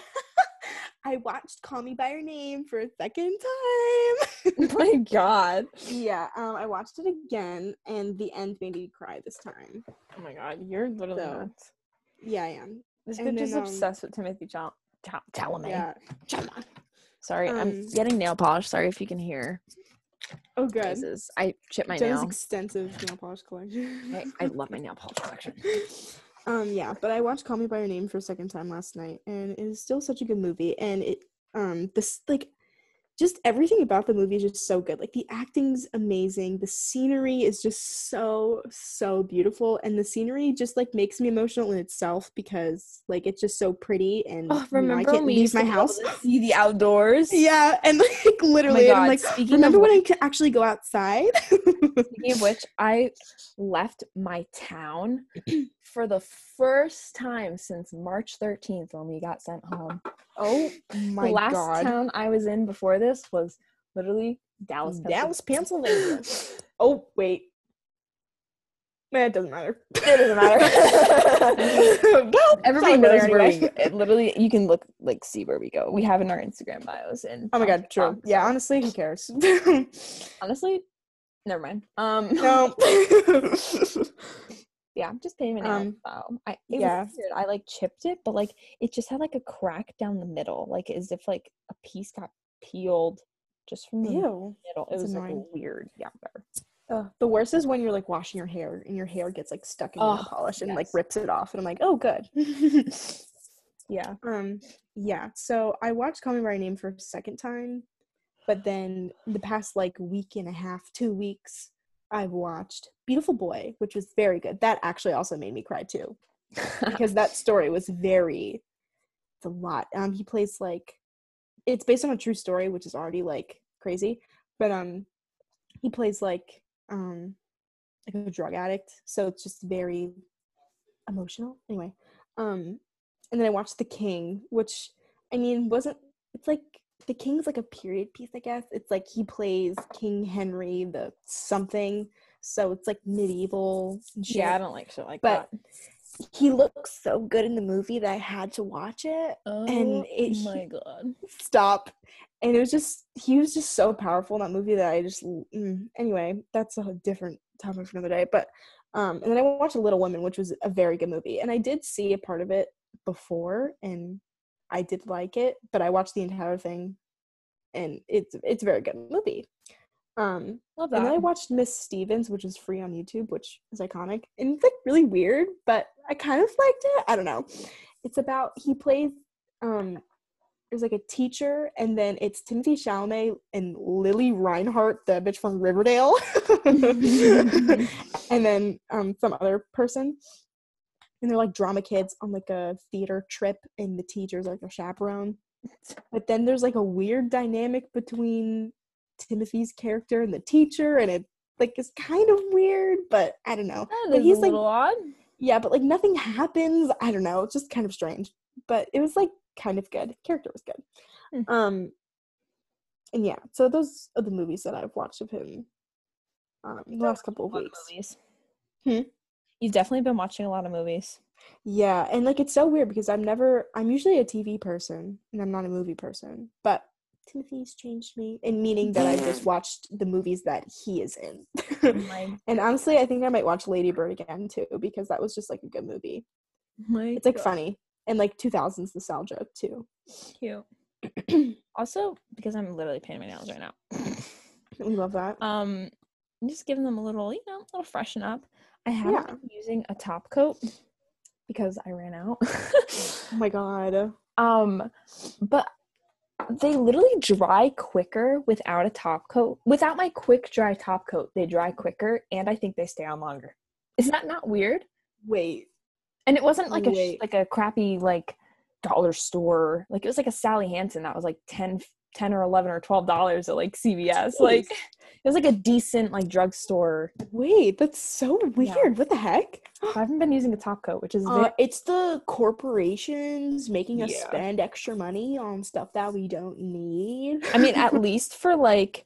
I watched Call Me by Your Name for a second time. Oh my god. Yeah, um, I watched it again, and the end made me cry this time. Oh my god. You're literally So, nuts. Yeah, I am. This and bitch is then, um, obsessed with Timothee Chal- Chal- Chalamet. Yeah. Sorry, I'm Um, getting nail polish. Sorry if you can hear Oh, good. noises. I chipped my Jenna's nail. extensive nail polish collection. I, I love my nail polish collection. <laughs> um, yeah, but I watched Call Me by Your Name for a second time last night, and it is still such a good movie. And it, um, this like, just everything about the movie is just so good. Like the acting's amazing. The scenery is just so so beautiful, and the scenery just like makes me emotional in itself because like it's just so pretty. And Oh, you know, I can't leave my to house. see the outdoors? <laughs> Yeah, and like oh literally, and I'm like, speaking remember when I could actually go outside? Speaking of which, I left my town <clears throat> for the first time since March 13th when we got sent home. Oh <laughs> my god. the last god, town I was in before this was literally Dallas, Dallas, Pennsylvania. <laughs> oh wait, man, it doesn't matter. It doesn't matter. <laughs> well, Everybody knows where we. It literally, you can look like see where we go. We have in our Instagram bios and Oh my god, true. Yeah, honestly, who cares? honestly, never mind. Um, no. Yeah, I'm just painting my nails. Um, wow. I it yeah. was weird. I like chipped it, but like it just had like a crack down the middle, like as if like a piece got peeled just from the Ew. middle. It was like weird. Yeah. Ugh, the worst is when you're like washing your hair and your hair gets like stuck in Oh, polish and like rips it off, and I'm like, oh, good. <laughs> Yeah. Um, yeah. So I watched Call Me by Your Name for a second time, but then the past like week and a half, two weeks, I've watched Beautiful Boy, which was very good. That actually also made me cry too, <laughs> because that story was very, it's a lot. Um, he plays like, it's based on a true story, which is already like crazy, but um, he plays like um, like a drug addict, so it's just very emotional. Anyway, um, and then I watched The King, which I mean wasn't it's like The King's like a period piece, I guess. It's like he plays King Henry the something, so it's like medieval. Shit. yeah, I don't like shit like But that. he looks so good in the movie that I had to watch it. Oh it- <laughs> my god. Stop. And it was just he was just so powerful in that movie that I just mm. anyway. That's a different topic for another day. But um, and then I watched A Little Women, which was a very good movie, and I did see a part of it before, and I did like it, but I watched the entire thing, and it's it's a very good movie. Um, Love and then I watched Miss Stevens, which is free on YouTube, which is iconic. And it's like really weird, but I kind of liked it. I don't know. It's about he plays um there's like a teacher, and then it's Timothee Chalamet and Lili Reinhart, the bitch from Riverdale. <laughs> <laughs> and then um some other person. And they're like drama kids on like a theater trip, and the teacher's like a chaperone. <laughs> But then there's like a weird dynamic between Timothee's character and the teacher, and it like is kind of weird, but I don't know. That but he's a like little odd. yeah, but like nothing happens. I don't know. It's just kind of strange. But it was like kind of good. Character was good. Hmm. Um and yeah, so those are the movies that I've watched of him um the last couple of weeks. movies. Hmm? You've definitely been watching a lot of movies. Yeah, and like it's so weird because I'm never I'm usually a TV person and I'm not a movie person. But Timothee's changed me, in meaning that I just watched the movies that he is in. Like, <laughs> and honestly, I think I might watch Lady Bird again too because that was just like a good movie. It's like funny and like 2000s nostalgia too. cute. <clears throat> also, because I'm literally painting my nails right now. We love that. um, just giving them a little, you know, a little freshen up. I haven't Yeah. been using a top coat because I ran out. Oh my god. <laughs> um, but they literally dry quicker without a top coat. Without my quick dry top coat, they dry quicker, and I think they stay on longer. Is that not weird? Wait. And it wasn't like a like a crappy like dollar store. Like it was like a Sally Hansen that was like 10, 10 or eleven or twelve dollars at like CVS. Like it was like a decent like drugstore. Wait, that's so weird. What the heck? I haven't been using a top coat, which is Uh, ve- it's the corporations making us Yeah. spend extra money on stuff that we don't need. I mean, at <laughs> least for like,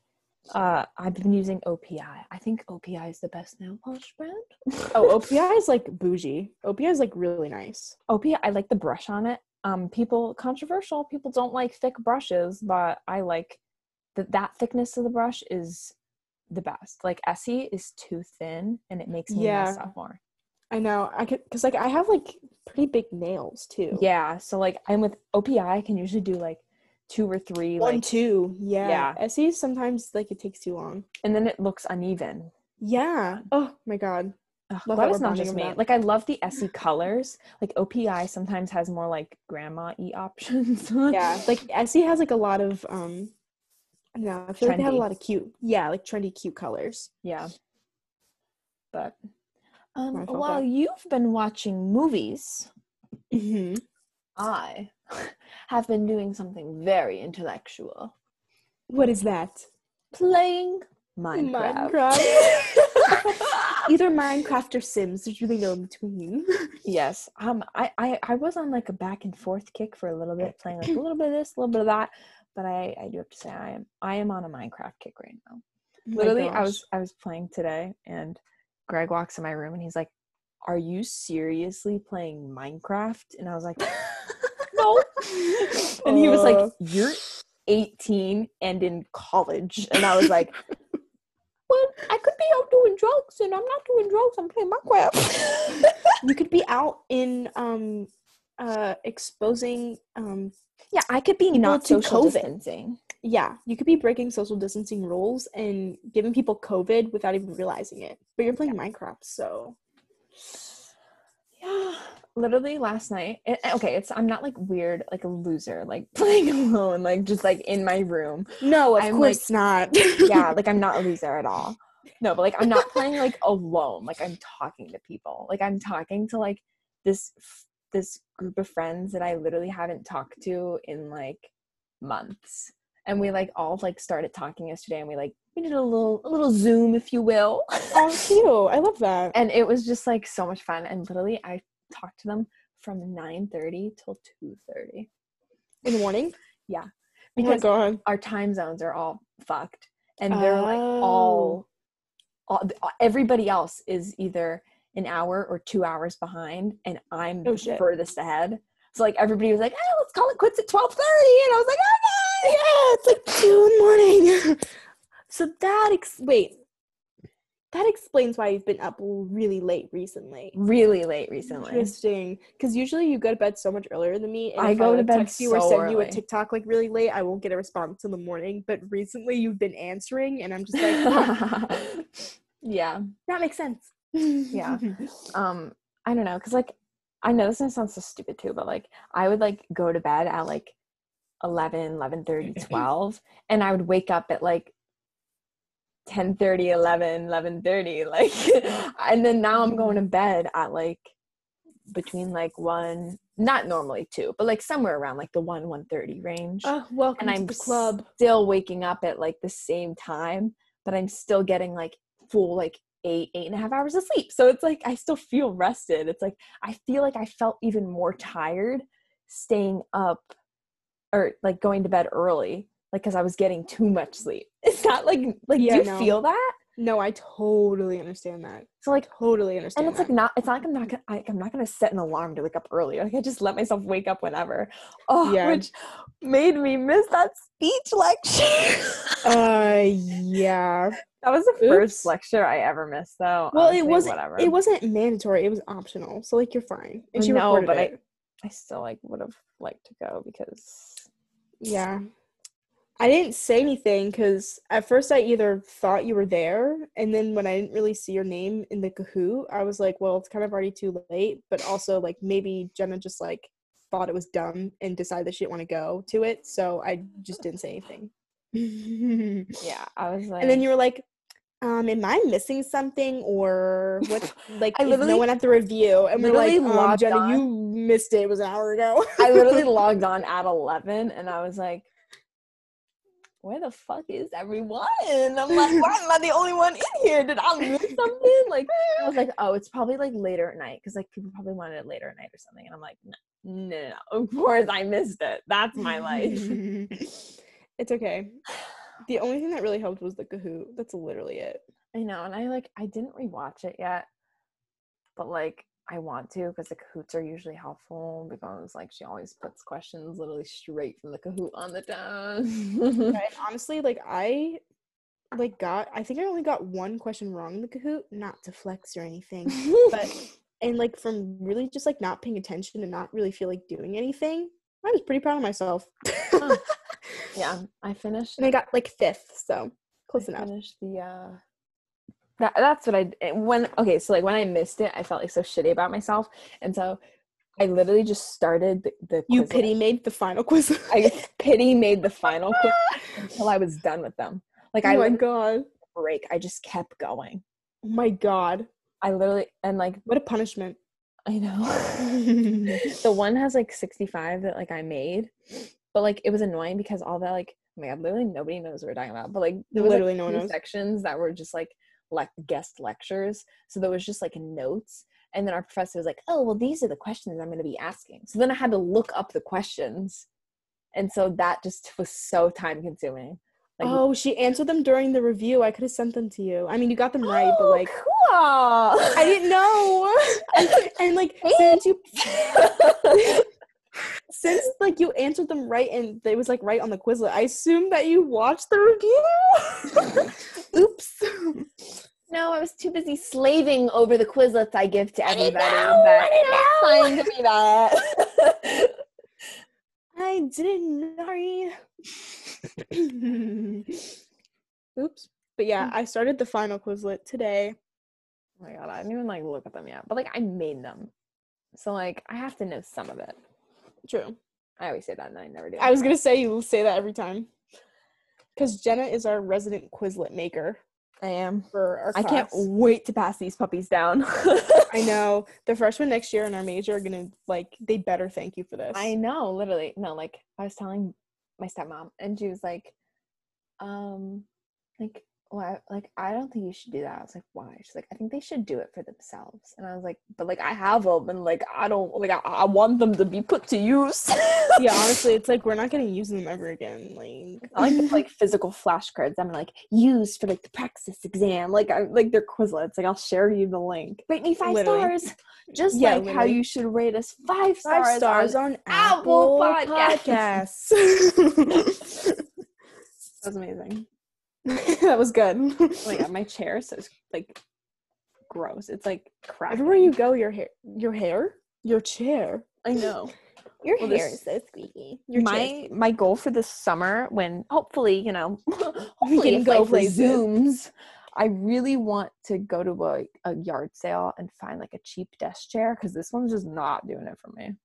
uh, I've been using OPI. I think OPI is the best nail polish brand. oh, <laughs> OPI is like bougie. OPI is like really nice. OPI, I like the brush on it. Um, people controversial. People don't like thick brushes, but I like that. That thickness of the brush is the best. Like Essie is too thin, and it makes me mess up more. I know. I could because like I have like pretty big nails too. Yeah, so like I'm with OPI, I can usually do like two or three, One, like, two. Yeah. Yeah. Essie sometimes like it takes too long. and then it looks uneven. Yeah. Oh my god. Ugh, Love glad that it's we're not just me. Like I love the Essie colors. Like OPI sometimes has more like grandma e <laughs> options. Yeah. Like Essie has like a lot of um know, I feel like they have a lot of cute yeah, like trendy cute colors. yeah. But um, while that. you've been watching movies, Mm-hmm. I <laughs> have been doing something very intellectual. What is that? Playing Minecraft. <laughs> Either Minecraft or Sims. There's really no in between. yes. Um I, I I was on like a back and forth kick for a little bit, playing like a little bit of this, a little bit of that. But I, I do have to say I am I am on a Minecraft kick right now. literally i was i was playing today and greg walks in my room and he's like are you seriously playing minecraft and i was like <laughs> no and he was like Uh. you're 18 and in college and i was like well i could be out doing drugs and i'm not doing drugs i'm playing minecraft. You could be out in um uh exposing um yeah i could be not to social COVID. distancing. Yeah, you could be breaking social distancing rules and giving people COVID without even realizing it. But you're playing Minecraft, so. Yeah, literally last night. it- okay, it's I'm not like weird, like a loser, like <laughs> playing alone, like just like in my room. no, of I'm, course not. <laughs> Yeah, <laughs> like I'm not a loser at all. No, but like I'm not playing like alone. Like I'm talking to people. Like I'm talking to like this this group of friends that I literally haven't talked to in like months. And we like all like started talking yesterday, and we like we did a little a little Zoom, if you will. oh, cute! I love that. and it was just like so much fun and literally i talked to them from 9.30 till 2.30 In the morning, yeah. Oh because god, our time zones are all fucked and they're like all, oh. all uh, everybody else is either an hour or two hours behind and i'm Oh, the shit. furthest ahead. So like everybody was like hey let's call it quits at 12.30 and i was like oh okay. Yeah, it's like two in the morning. <laughs> so that ex- wait, that explains why you've been up really late recently. really late recently Interesting, because usually you go to bed so much earlier than me. And I if go to like, bed text you or so send you a. TikTok like really late, I won't get a response in the morning. But recently, you've been answering, and I'm just like, "Huh, <laughs> yeah that makes sense. Yeah. <laughs> um i don't know because like i know this sounds so stupid too but like i would like go to bed at like 11 11 <laughs> 12 and i would wake up at like 10 30 11 11 30 like <laughs> and then now i'm going to bed at like between like one not normally two but like somewhere around like the 1 130 range. Oh, welcome and i'm the club. still waking up at like the same time but i'm still getting like full like eight eight and a half hours of sleep. So it's like i still feel rested. It's like i feel like i felt even more tired staying up or like going to bed early like because i was getting too much sleep <laughs> is that like like Yeah, do you no. feel that No, I totally understand that. So like Totally understand. and it's like not it's not like I'm not gonna I, I'm not gonna set an alarm to wake up early. Like I just let myself wake up whenever. Oh Yeah. which made me miss that speech lecture. uh, yeah. that was the first lecture I ever missed though. Well, honestly, it wasn't. whatever. It wasn't mandatory. It was optional. So like, you're fine. And she know, recorded but I- I still like would have liked to go because Yeah. I didn't say anything because at first I either thought you were there, and then when I didn't really see your name in the Kahoot, I was like, well, it's kind of already too late. But also, like, maybe Jenna just like thought it was dumb and decided that she didn't want to go to it. So I just didn't say anything. <laughs> yeah, I was like and then you were like, um, am I missing something or what? <laughs> Like, I literally- no one at the review? And we're like, um, Jenna, on. you missed it. It was an hour ago. I literally <laughs> logged on at 11 and I was like, where the fuck is everyone? I'm like, why am I the only one in here? Did I miss <laughs> something? Like, <laughs> I was like, oh, it's probably like later at night because like people probably wanted it later at night or something. And I'm like, no, no, no. Of course I missed it. That's my life. <laughs> it's okay. The only thing that really helped was the Kahoot. That's literally it. I know. And I like, I didn't rewatch it yet, but like, I want to because the Kahoots are usually helpful because like she always puts questions literally straight from the Kahoot on the test. And honestly, like I like got I think I only got one question wrong in the Kahoot, not to flex or anything. But <laughs> and like from really just like not paying attention and not really feel like doing anything, I was pretty proud of myself. <laughs> Yeah, I finished. and I got like fifth, so close I enough. finished the uh that, that's what I d- eh, when okay so like when I missed it I felt like so shitty about myself and so I literally just started the, the You <laughs> pity made the final quiz. I pity made the final quiz until I was done with them like oh I my god. break I just kept going Oh my god. I literally and like What a punishment. I know <laughs> the one has like 65 that like I made but like it was annoying because all that like oh my god literally nobody knows what we're talking about but like there was Literally like, no one knows. sections that were just like like guest lectures so there was just like notes and then our professor was like oh well these are the questions i'm going to be asking so then i had to look up the questions and so that just was so time consuming like oh, she answered them during the review. I could have sent them to you. I mean, you got them <gasps> right, but like cool I didn't know. and, <laughs> and, like since you <laughs> since like you answered them right and it was like right on the Quizlet, I assume that you watched the review. <laughs> Oops. no i was too busy slaving over the quizlets i give to everybody. <laughs> I didn't know, that I didn't know. signed me that I didn't know. Oops. But yeah, I started the final Quizlet today. Oh my god, I didn't even like look at them yet. But like I made them. So like I have to know some of it. True. I always say that and I never do. I was gonna say you will say that every time. Because Jenna is our resident Quizlet maker I am. for our I can't wait to pass these puppies down. <laughs> I know <laughs> the freshmen next year in our major are gonna like they better thank you for this. I know, literally. No, like I was telling my stepmom and she was like, um, like like I don't think you should do that. I was like, why? She's like, I think they should do it for themselves. And I was like, but like I have them and like I don't like I, I want them to be put to use. <laughs> yeah, honestly, it's like we're not gonna use them ever again. Like I like like physical flashcards. I'm like used for like the praxis exam. Like I like they're Quizlets. Like I'll share you the link. Rate me five Literally. stars, just Yeah, like how you should rate us five stars. five stars on- on, Apple Apple, Podcasts. Podcasts. <laughs> That was amazing. <laughs> that was good. Oh my god, my chair is so like gross. It's like crap. Everywhere you go, your hair, your hair, your chair, I know. <laughs> your Well, hair this- is so squeaky. Your my my goal for this summer, when hopefully you know, <laughs> hopefully we can go places. resumes, I really want to go to a, a yard sale and find like a cheap desk chair because this one's just not doing it for me.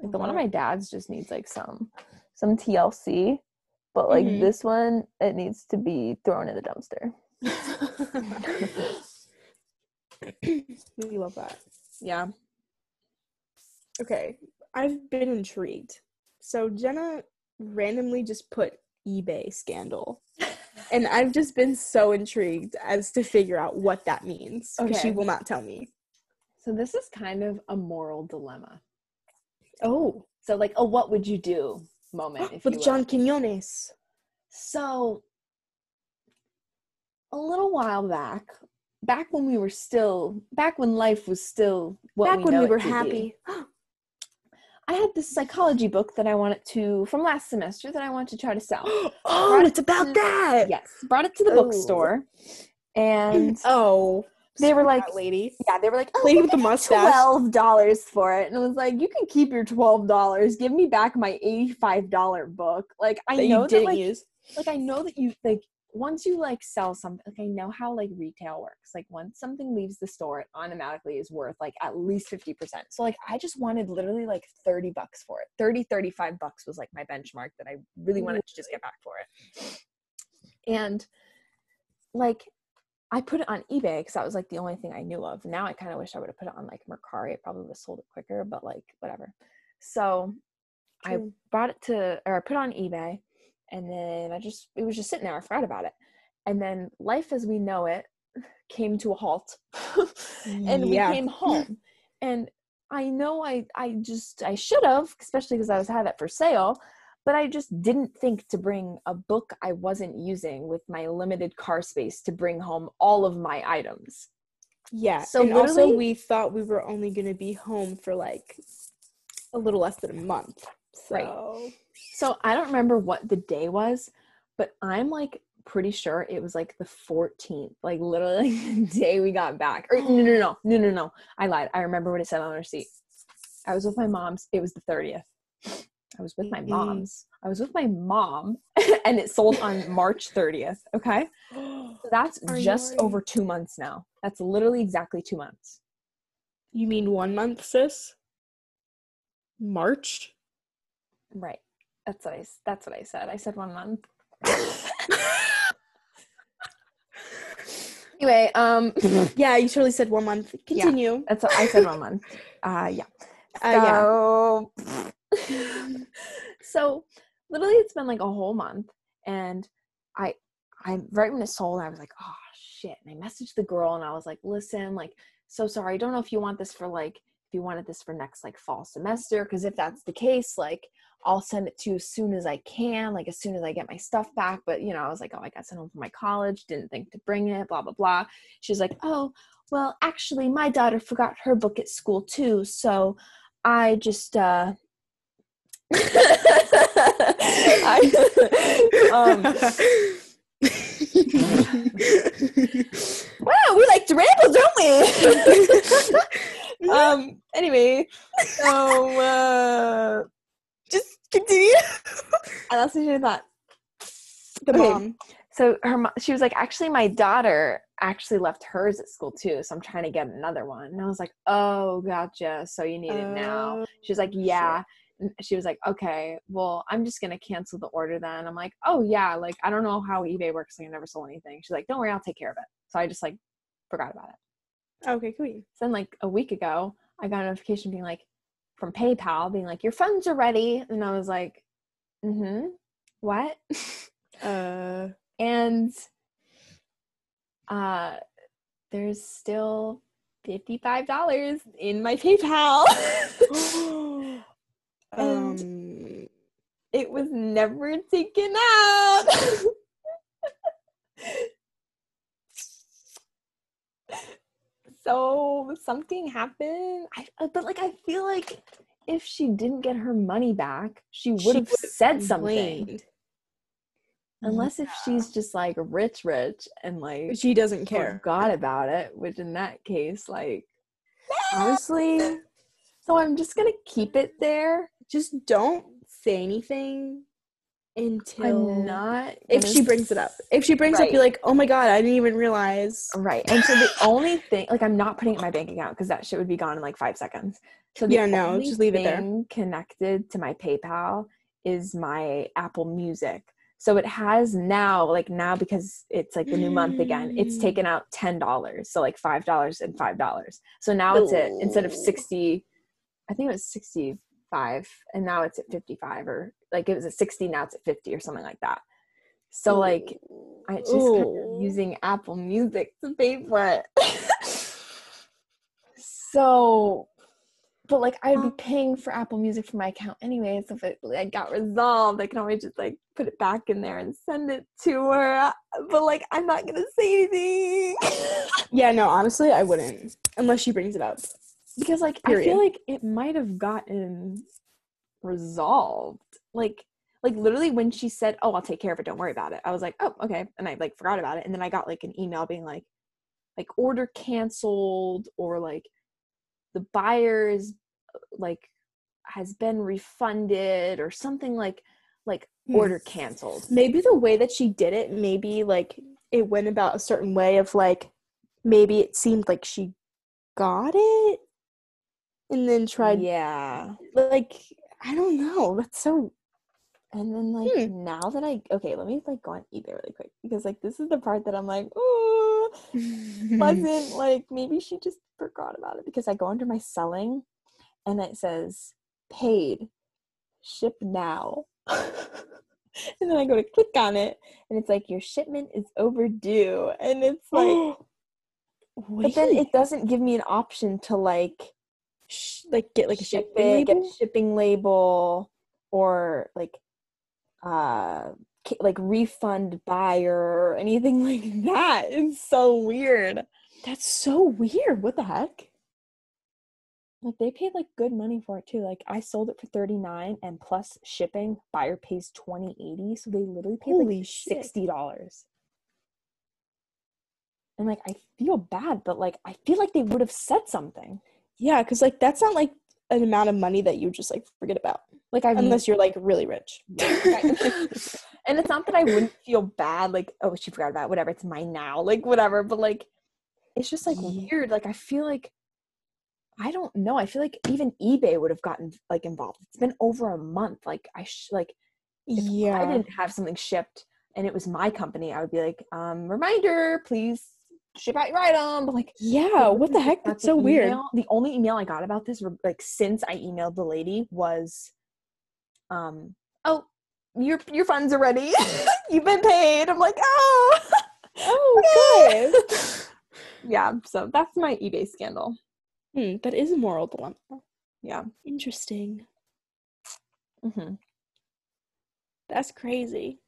Like the one of my dad's just needs like some some TLC, but like Mhm. this one, it needs to be thrown in the dumpster. <laughs> <coughs> we love that. Yeah. Okay, I've been intrigued. So Jenna randomly just put eBay scandal. And I've just been so intrigued as to figure out what that means. Because she will not tell me. So this is kind of a moral dilemma. Oh, So like a what would you do moment if with. John Quinones. So a little while back, back when we were still, back when life was still what Back we when we were happy. I had this psychology book that I wanted to from last semester that I wanted to try to sell. <gasps> oh, Brought it it's about to- that. yes, brought it to the Oh. bookstore, and <clears throat> Oh, they were like, lady. yeah, they were like, oh, Lady with the mustache. twelve dollars for it, and I was like, you can keep your twelve dollars. Give me back my eighty-five dollar book. Like I that know that like use. like I know that you like once you like sell something like I know how like retail works. Like once something leaves the store, it automatically is worth like at least 50%. So like I just wanted literally like 30 bucks for it. 30, 35 bucks was like my benchmark that I really wanted to just get back for it. And like I put it on eBay because that was like the only thing I knew of. Now I kind of wish I would have put it on like Mercari. It probably would have sold it quicker, but like whatever. So I True. brought it to or I put it on eBay and then I just it was just sitting there. I forgot about it. And then life as we know it <laughs> came to a halt. <laughs> and Yeah. we came home. <laughs> And I know I I just I should have, especially because I was had it for sale, but I just didn't think to bring a book I wasn't using with my limited car space to bring home all of my items. Yeah. So and also, we thought we were only going to be home for like a little less than a month. So. Right. So I don't remember what the day was, but I'm like pretty sure it was like the 14th, like literally <laughs> the day we got back. Or no, no, no, no, no, no. I lied. I remember what it said on the receipt. I was with my mom's. It was the 30th. I was with my Mm. mom's. I was with my mom, <laughs> and it sold on March 30th. Okay, <gasps> so that's Are just over two months now. That's literally exactly two months. you mean one month, sis? March? Right. That's what I. That's what I said. I said one month. <laughs> anyway, um, <laughs> yeah, you totally said one month. Continue. that's what I said one month. Uh, yeah. Uh, yeah. <laughs> So, literally, it's been like a whole month, and I, I right when it sold, I was like, oh shit, and I messaged the girl, and I was like, listen, like, so sorry, I don't know if you want this for like, if you wanted this for next like fall semester, because if that's the case, like, I'll send it to you as soon as I can, like as soon as I get my stuff back. But you know, I was like, oh, I got sent home from my college, didn't think to bring it, blah blah blah. She's like, oh, well, actually, my daughter forgot her book at school too, so I just uh <laughs> I, um, wow, we like to ramble, don't we? <laughs> um. Anyway, so uh, just continue. I lost my train thought. the Okay. mom. So her, mo- she was like, actually, my daughter actually left hers at school too, so I'm trying to get another one. And I was like, oh, gotcha. So you need it now. She's like, yeah. And she was like, okay, well, I'm just gonna cancel the order then. I'm like, oh yeah, like I don't know how eBay works. Like I never sold anything. She's like, don't worry, I'll take care of it. So I just like forgot about it. Okay, cool. So then like a week ago, I got a notification being like from PayPal being like, your funds are ready. And I was like, mm-hmm. What? <laughs> Uh, and uh there's still $55 in my PayPal. <gasps> <laughs> <gasps> <laughs> And- um, it was never taken out. <laughs> so something happened. I, uh, but like I feel like if she didn't get her money back, she would have said something. complained. Unless if she's just like rich, rich, and like She doesn't care. forgot about it, which in that case, like honestly, so I'm just gonna keep it there. Just don't say anything until I'm not if she brings it up. If she brings it up, Right. you're like, oh my god, I didn't even realize. Right. And so the <laughs> only thing, like, I'm not putting it in my bank account because that shit would be gone in like five seconds. So the Yeah, no, only just leave it there. Connected to my PayPal is my Apple Music. So it has now, like now because it's like the new month again, it's Mm. taken out ten dollars. So like five dollars and five dollars. So now it's at instead of sixty, I think it was sixty five, and now it's at fifty five, or like it was at sixty, now it's at fifty, or something like that. So like I just kind of using Apple Music to pay for it. <laughs> so but like I'd be paying for Apple Music for my account anyway. So if it like got resolved, I can always just like put it back in there and send it to her. But like I'm not gonna say anything <laughs> Yeah, no, honestly, I wouldn't unless she brings it up. Because like I feel like it might have gotten resolved. Like like literally when she said, "Oh, I'll take care of it. Don't worry about it," I was like, "Oh, okay," and I like forgot about it. And then I got like an email being like, like order canceled or like the buyer is like has been refunded or something like like Hmm. order canceled. Maybe the way that she did it, maybe like it went about a certain way of like maybe it seemed like she got it and then tried Yeah. like I don't know. That's so And then like Hmm. now that I okay, let me like go on eBay really quick because like this is the part that I'm like, ooh, wasn't like maybe she just forgot about it because I go under my selling and it says paid, ship now. <laughs> and then I go to click on it and it's like your shipment is overdue. And it's like <gasps> but then it doesn't give me an option to like sh- like get like a ship shipping it, get label? a shipping label or like uh like refund buyer or anything <laughs> like that. It's so weird. That's so weird. What the heck? Like they paid like good money for it too. Like I sold it for 39 and plus shipping, buyer pays 2080. So they literally paid Holy like $60. And like I feel bad, but like I feel like they would have said something. Yeah, because like that's not like an amount of money that you just like forget about Like I unless you're like really rich. <laughs> and it's not that I wouldn't feel bad, like, oh, she forgot about it, whatever, it's mine now, like, whatever. But like, it's just like weird. Like, I feel like, I don't know. I feel like even eBay would have gotten like involved. It's been over a month. Like, I sh- like, if yeah. I didn't have something shipped and it was my company, I would be like, um, reminder, please ship out your item. But like, yeah. What the heck? That's the so weird. The only email I got about this, like since I emailed the lady, was, um, oh, your your funds are ready. <laughs> You've been paid. I'm like, oh, Oh, okay." <laughs> good. <laughs> yeah. So that's my eBay scandal. hmm, that is a moral dilemma. Yeah. Interesting. hmm That's crazy.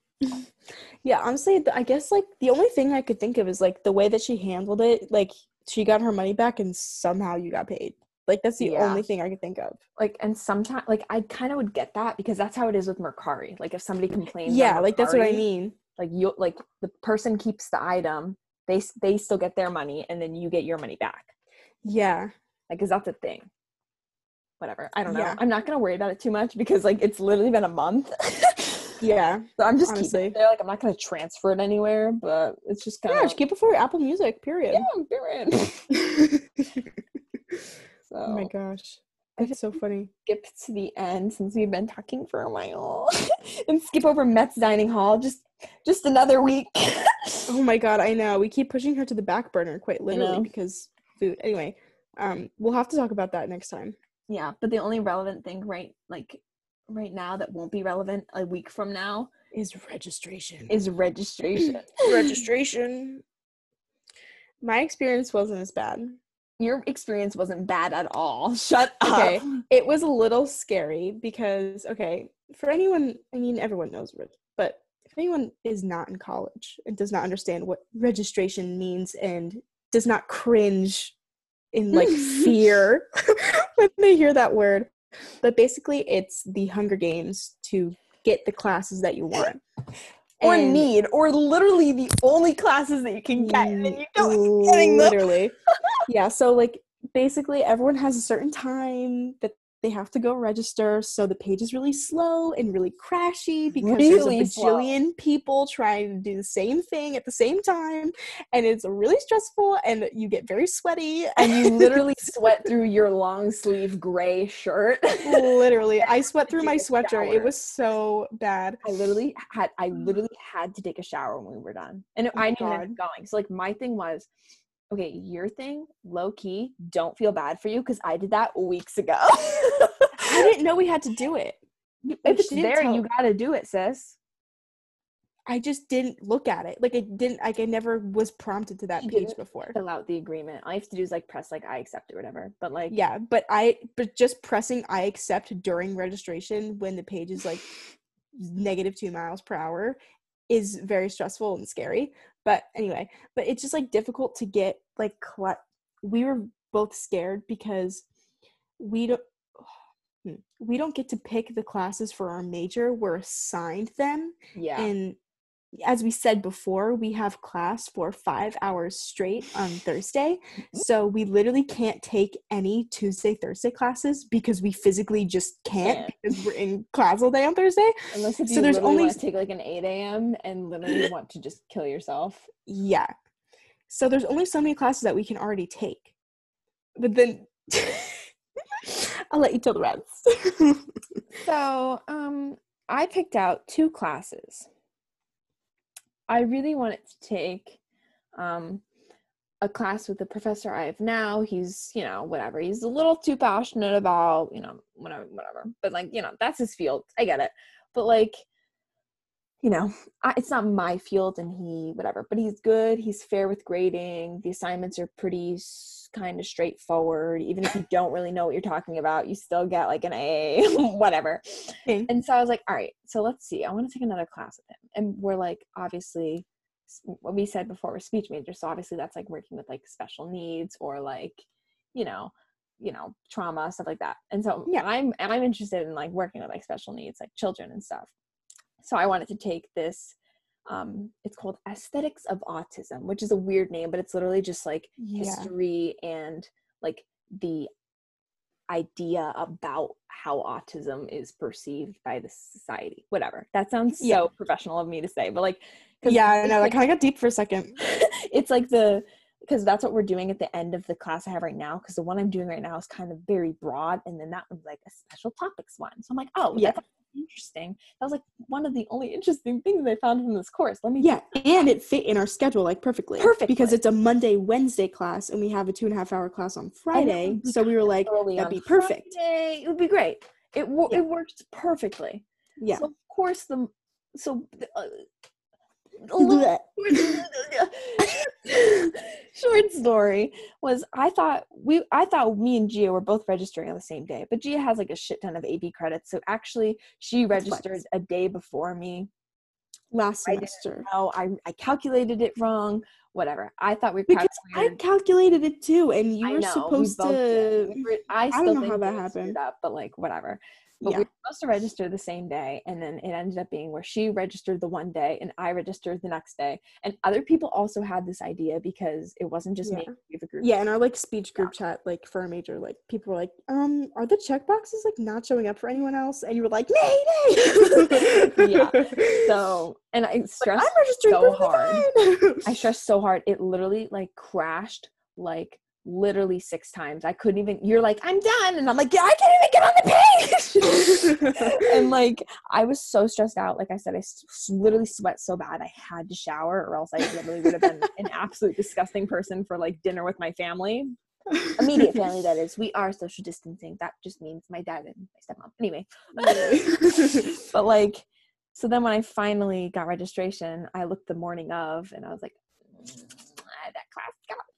Yeah, honestly, I guess like the only thing I could think of is like the way that she handled it. Like she got her money back and somehow you got paid. Like that's the Yeah. only thing I could think of. Like, and sometimes, like, I kind of would get that because that's how it is with Mercari. Like, if somebody complains, Yeah, like that's what I mean. Like, you like the person keeps the item. They they still get their money, and then you get your money back. Yeah. like because that's the thing whatever i don't know Yeah. i'm not gonna worry about it too much because like it's literally been a month <laughs> Yeah. so i'm just keeping Honestly. it there like i'm not gonna transfer it anywhere but it's just kind of Yeah, just keep it for Apple Music, period. yeah period <laughs> so oh my gosh. I That's so funny. skip to the end since we've been talking for a while <laughs> and skip over Met's dining hall just just another week Oh my god, I know. We keep pushing her to the back burner quite literally because food. Anyway, um, we'll have to talk about that next time. yeah but the only relevant thing right like right now that won't be relevant a week from now Is registration. is registration <clears throat> registration. My experience wasn't as bad. your experience wasn't bad at all. <laughs> Shut Okay. up. It was a little scary because, okay, for anyone, I mean, everyone knows, reg- but if anyone is not in college and does not understand what registration means and does not cringe in like <laughs> fear <laughs> when they hear that word, but basically it's the Hunger Games to get the classes that you want. <laughs> Or And- need, or literally the only classes that you can get, and then you don't getting them. literally <laughs> yeah so like basically everyone has a certain time that they have to go register so the page is really slow and really crashy because Really there's a slow. bajillion people trying to do the same thing at the same time and it's really stressful and you get very sweaty And you literally <laughs> sweat through your long sleeve gray shirt. literally i <laughs> sweat through my sweatshirt it was so bad I literally had I mm. literally had to take a shower when we were done. And Oh I knew when I was going. So like my thing was, okay, your thing, low key, don't feel bad for you because I did that weeks ago. i didn't know we had to do it if it's there, tell- you gotta do it, sis. I just didn't look at it. Like I didn't like I never was prompted to that page before. Fill out the agreement. All you have to do is like press like I accept or whatever. But like Yeah, but I but just pressing I accept during registration when the page is like negative two miles per hour is very stressful and scary. But anyway, but it's just like difficult to get like cla we were both scared because we don't <sighs> hmm, we don't get to pick the classes for our major. We're assigned them yeah. and as we said before, we have class for five hours straight on Thursday. So we literally can't take any Tuesday, Thursday classes because we physically just can't Can't. because we're in class all day on Thursday. Unless if so you there's only want to take like an 8 a.m. and literally <laughs> want to just kill yourself. Yeah. So there's only so many classes that we can already take. But then <laughs> I'll let you tell the rest. <laughs> So, um, I picked out two classes. I really wanted to take um, a class with the professor I have now. He's, you know, whatever. He's a little too passionate about, you know, whatever, whatever. But like, you know, that's his field. I get it. But like, you know, I, it's not my field and he, whatever. But he's good. He's fair with grading. The assignments are pretty kind of straightforward. Even if you don't really know what you're talking about, you still get like an A, <laughs> whatever. Okay. And so I was like, all right, so let's see. I want to take another class with him. And we're like, obviously, what we said before, we're speech majors. So obviously, that's like working with like special needs or like, you know, you know, trauma stuff like that. And so Yeah. I'm I'm interested in like working with like special needs, like children and stuff. So I wanted to take this. Um, it's called Aesthetics of Autism, which is a weird name, but it's literally just like yeah. history and like the idea about how autism is perceived by the society whatever that sounds so Yeah. professional of me to say but like, Yeah, I know. That kind of got deep for a second. <laughs> it's like the because that's what we're doing at the end of the class I have right now. Because the one I'm doing right now is kind of very broad, and then that one's like a special topics one. So I'm like, oh, Yeah. Interesting. That was like one of the only interesting things I found from this course. Let me Yeah, and it fit in our schedule like perfectly. Perfect. Because it's a Monday, Wednesday class, and we have a two and a half hour class on Friday. So we were like, that'd be perfect. Friday. It would be great. It Yeah. it worked perfectly. yeah. So of course the so uh, <laughs> <laughs> short story was I thought we I thought me and Gia were both registering on the same day, but Gia has like a shit ton of AP credits, so actually she registered a day before me. Last I semester. Oh, I I calculated it wrong. Whatever. I thought we Because I calculated. it too, and you I were know, we supposed did. to. We were- I don't know how that happened. Up, but like whatever. But Yeah. we were supposed to register the same day, and then it ended up being where she registered the one day and I registered the next day. And other people also had this idea because it wasn't just me. Yeah. We have a group. Yeah, in our like speech group chat, like for a major, like people were like, um, are the check boxes like not showing up for anyone else? And you were like, Mayday! <laughs> Yeah. So, <laughs> and I Like, stressed. I'm registering so fine. I <laughs> stressed so hard. It literally like crashed like literally six times. I couldn't even. You're like, I'm done, and I'm like, yeah, I can't even get on the page. <laughs> and like I was so stressed out. Like I said, I s- literally sweat so bad I had to shower, or else I literally would have been an absolute disgusting person for like dinner with my family, immediate family. That is, we are social distancing. That just means my dad and my stepmom. Anyway, <laughs> but like, so then when I finally got registration, I looked the morning of, and I was like, "Mm, that class got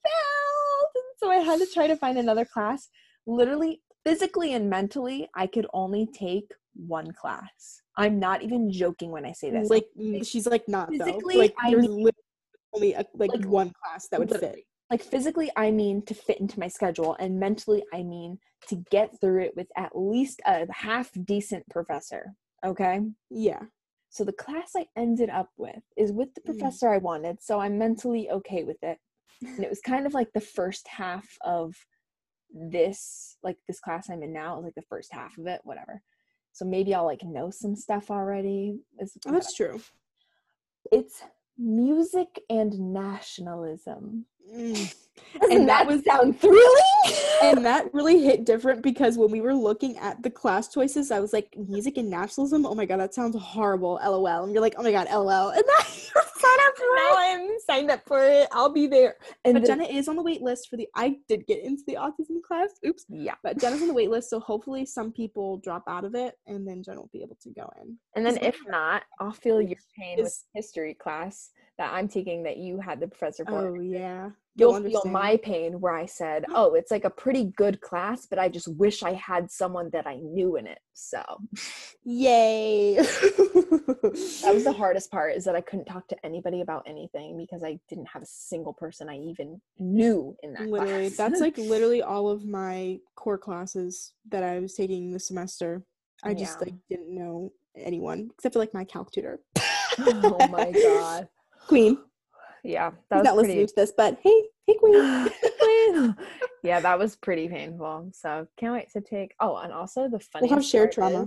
And so I had to try to find another class. Literally, physically and mentally, I could only take one class. I'm not even joking when I say this. like mm, she's like not though. Physically, Like I there's mean- literally only a, like, Like, one class that would fit. like physically, I mean to fit into my schedule, and mentally, I mean to get through it with at least a half decent professor. Okay. Yeah. So the class I ended up with is with the Mm. professor I wanted, so I'm mentally okay with it. And it was kind of like the first half of this, like this class I'm in now, like the first half of it, whatever. So maybe I'll like know some stuff already. Is Oh, that's true. it's music and nationalism. Mm. Doesn't And that that was- sound thrilling? and that really hit different because when we were looking at the class choices, I was like, music and nationalism. Oh my god, that sounds horrible. LOL. And you're like, oh my god, LOL. And <laughs> now you're up for now it. I'm signed up for it. I'll be there. And But Jenna is on the wait list for the. I did get into the autism class. Oops. yeah. But Jenna's on the wait list, so hopefully some people drop out of it, and then Jenna will be able to go in. And then Is if not, I'll feel your pain with history class that I'm taking that you had the professor for. Oh yeah. You'll You'll feel my pain where I said, <gasps> "Oh, it's like a pretty good class, but I just wish I had someone that I knew in it." So Yay. <laughs> that was the <laughs> hardest part is that I couldn't talk to anybody about anything because I didn't have a single person I even knew in that literally class. that's like literally <laughs> all of my core classes that i was taking this semester i just Yeah. like didn't know anyone except for like my calc tutor oh my god. queen Yeah, He's that not was listening pretty to this but hey hey queen <gasps> <laughs> <laughs> yeah, that was pretty painful. So can't wait to take. Oh, and also the funny. have shared trauma.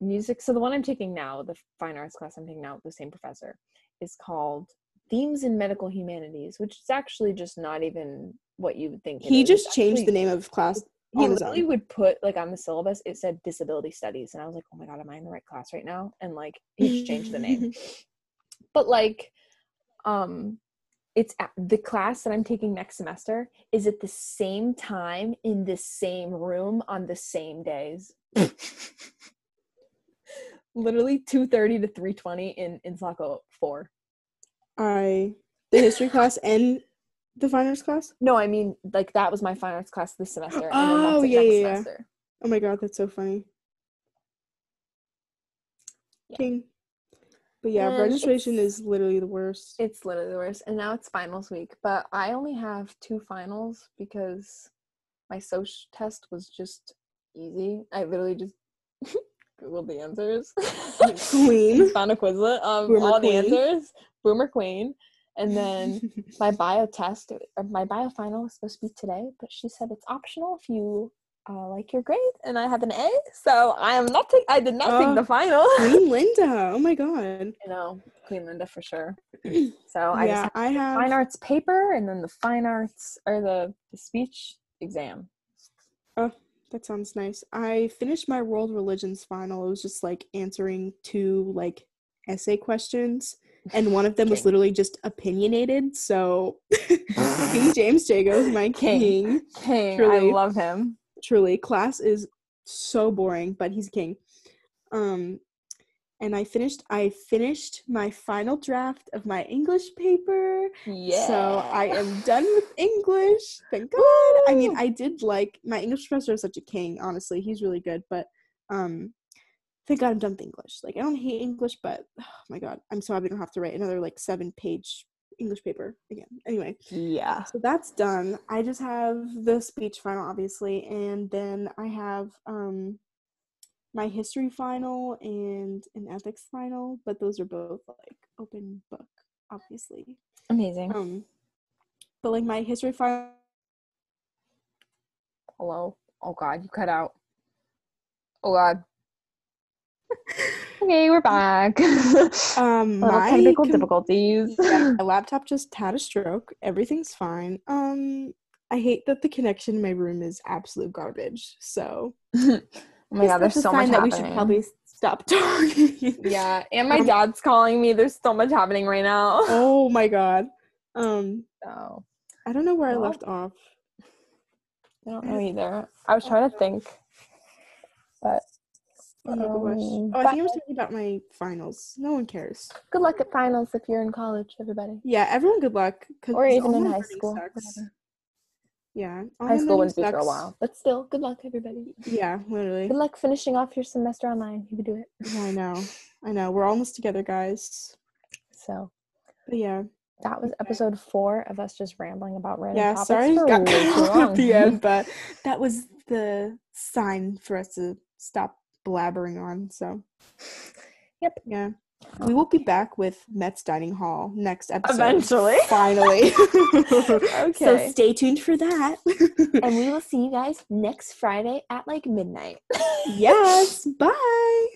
Music. So the one I'm taking now, the fine arts class I'm taking now with the same professor, is called Themes in Medical Humanities, which is actually just not even what you would think. he is. just changed the name of class He literally would put like on the syllabus, it said disability studies, and I was like, oh my god, am I in the right class right now? And like he just changed the name. <laughs> but like um it's at, the class that i'm taking next semester is at the same time in the same room on the same days. <laughs> Literally 2.30 to 3.20 in in Saco 4 i the history class and the fine arts class? No i mean like that was my fine arts class this semester and then Oh, that's it yeah, next yeah, yeah. semester. Oh my god that's so funny. Yeah. king but yeah And registration is literally the worst. It's literally the worst and now it's finals week but i only have two finals because my soc test was just easy. I literally just <laughs> googled the answers. Queen. <laughs> found a quizlet um Boomer all the queen. answers. Boomer queen. And then <laughs> my bio test or my bio final was supposed to be today but she said it's optional if you uh, like your grade and i have an a so i am not take i did not Oh, take the final <laughs> queen linda oh my god you know queen linda for sure <clears throat> so i just yeah i have fine arts paper and then the fine arts or the, the speech exam. Oh, that sounds nice. I finished my world religions final. It was just like answering two like essay questions, and one of them was literally just opinionated. So <laughs> <laughs> King James Jago is my King. king. King, Truly. I love him. Truly, class is so boring, but he's king. Um, and I finished. I finished my final draft of my English paper. Yeah. So I am done with <laughs> English. Thank God. I mean, I did like my English professor is such a king, honestly. He's really good, but um thank God I'm done with English. Like I don't hate English, but oh my god, I'm so happy I don't have to write another like seven page English paper again. Anyway, Yeah. so that's done. I just have the speech final obviously, and then I have um my history final and an ethics final, but those are both like open book, obviously. Amazing. Um, but like my history final, Hello. Oh God, you cut out. Oh God. <laughs> okay, we're back. <laughs> um, Little my technical com- difficulties. yeah, <laughs> my laptop just had a stroke. Everything's fine. Um, I hate that the connection in my room is absolute garbage. So <laughs> oh my God, there's so much that we should probably stop talking. Yeah, and my Um, dad's calling me. There's so much happening right now. oh my god. Um, So I don't know where I left off. I don't know either. I was trying to think, but Oh. Um, Oh, I think I was talking about my finals. No one cares. good luck at finals if you're in college, everybody, Yeah, everyone good luck. or even in high school. Yeah. High school wouldn't be for a while, but still, good luck, everybody. Yeah, literally. Good luck finishing off your semester online. You can do it. Yeah, I know. I know. We're almost together, guys. So But yeah. that was episode four of us just rambling about random Yeah, topics sorry for got cut <laughs> off at the end, but that was the sign for us to stop blabbering on. So Yep. Yeah. We will be back with Mets Dining Hall next episode. Eventually. <laughs> Finally. <laughs> Okay. So stay tuned for that. <laughs> and we will see you guys next Friday at like midnight. yes. Bye.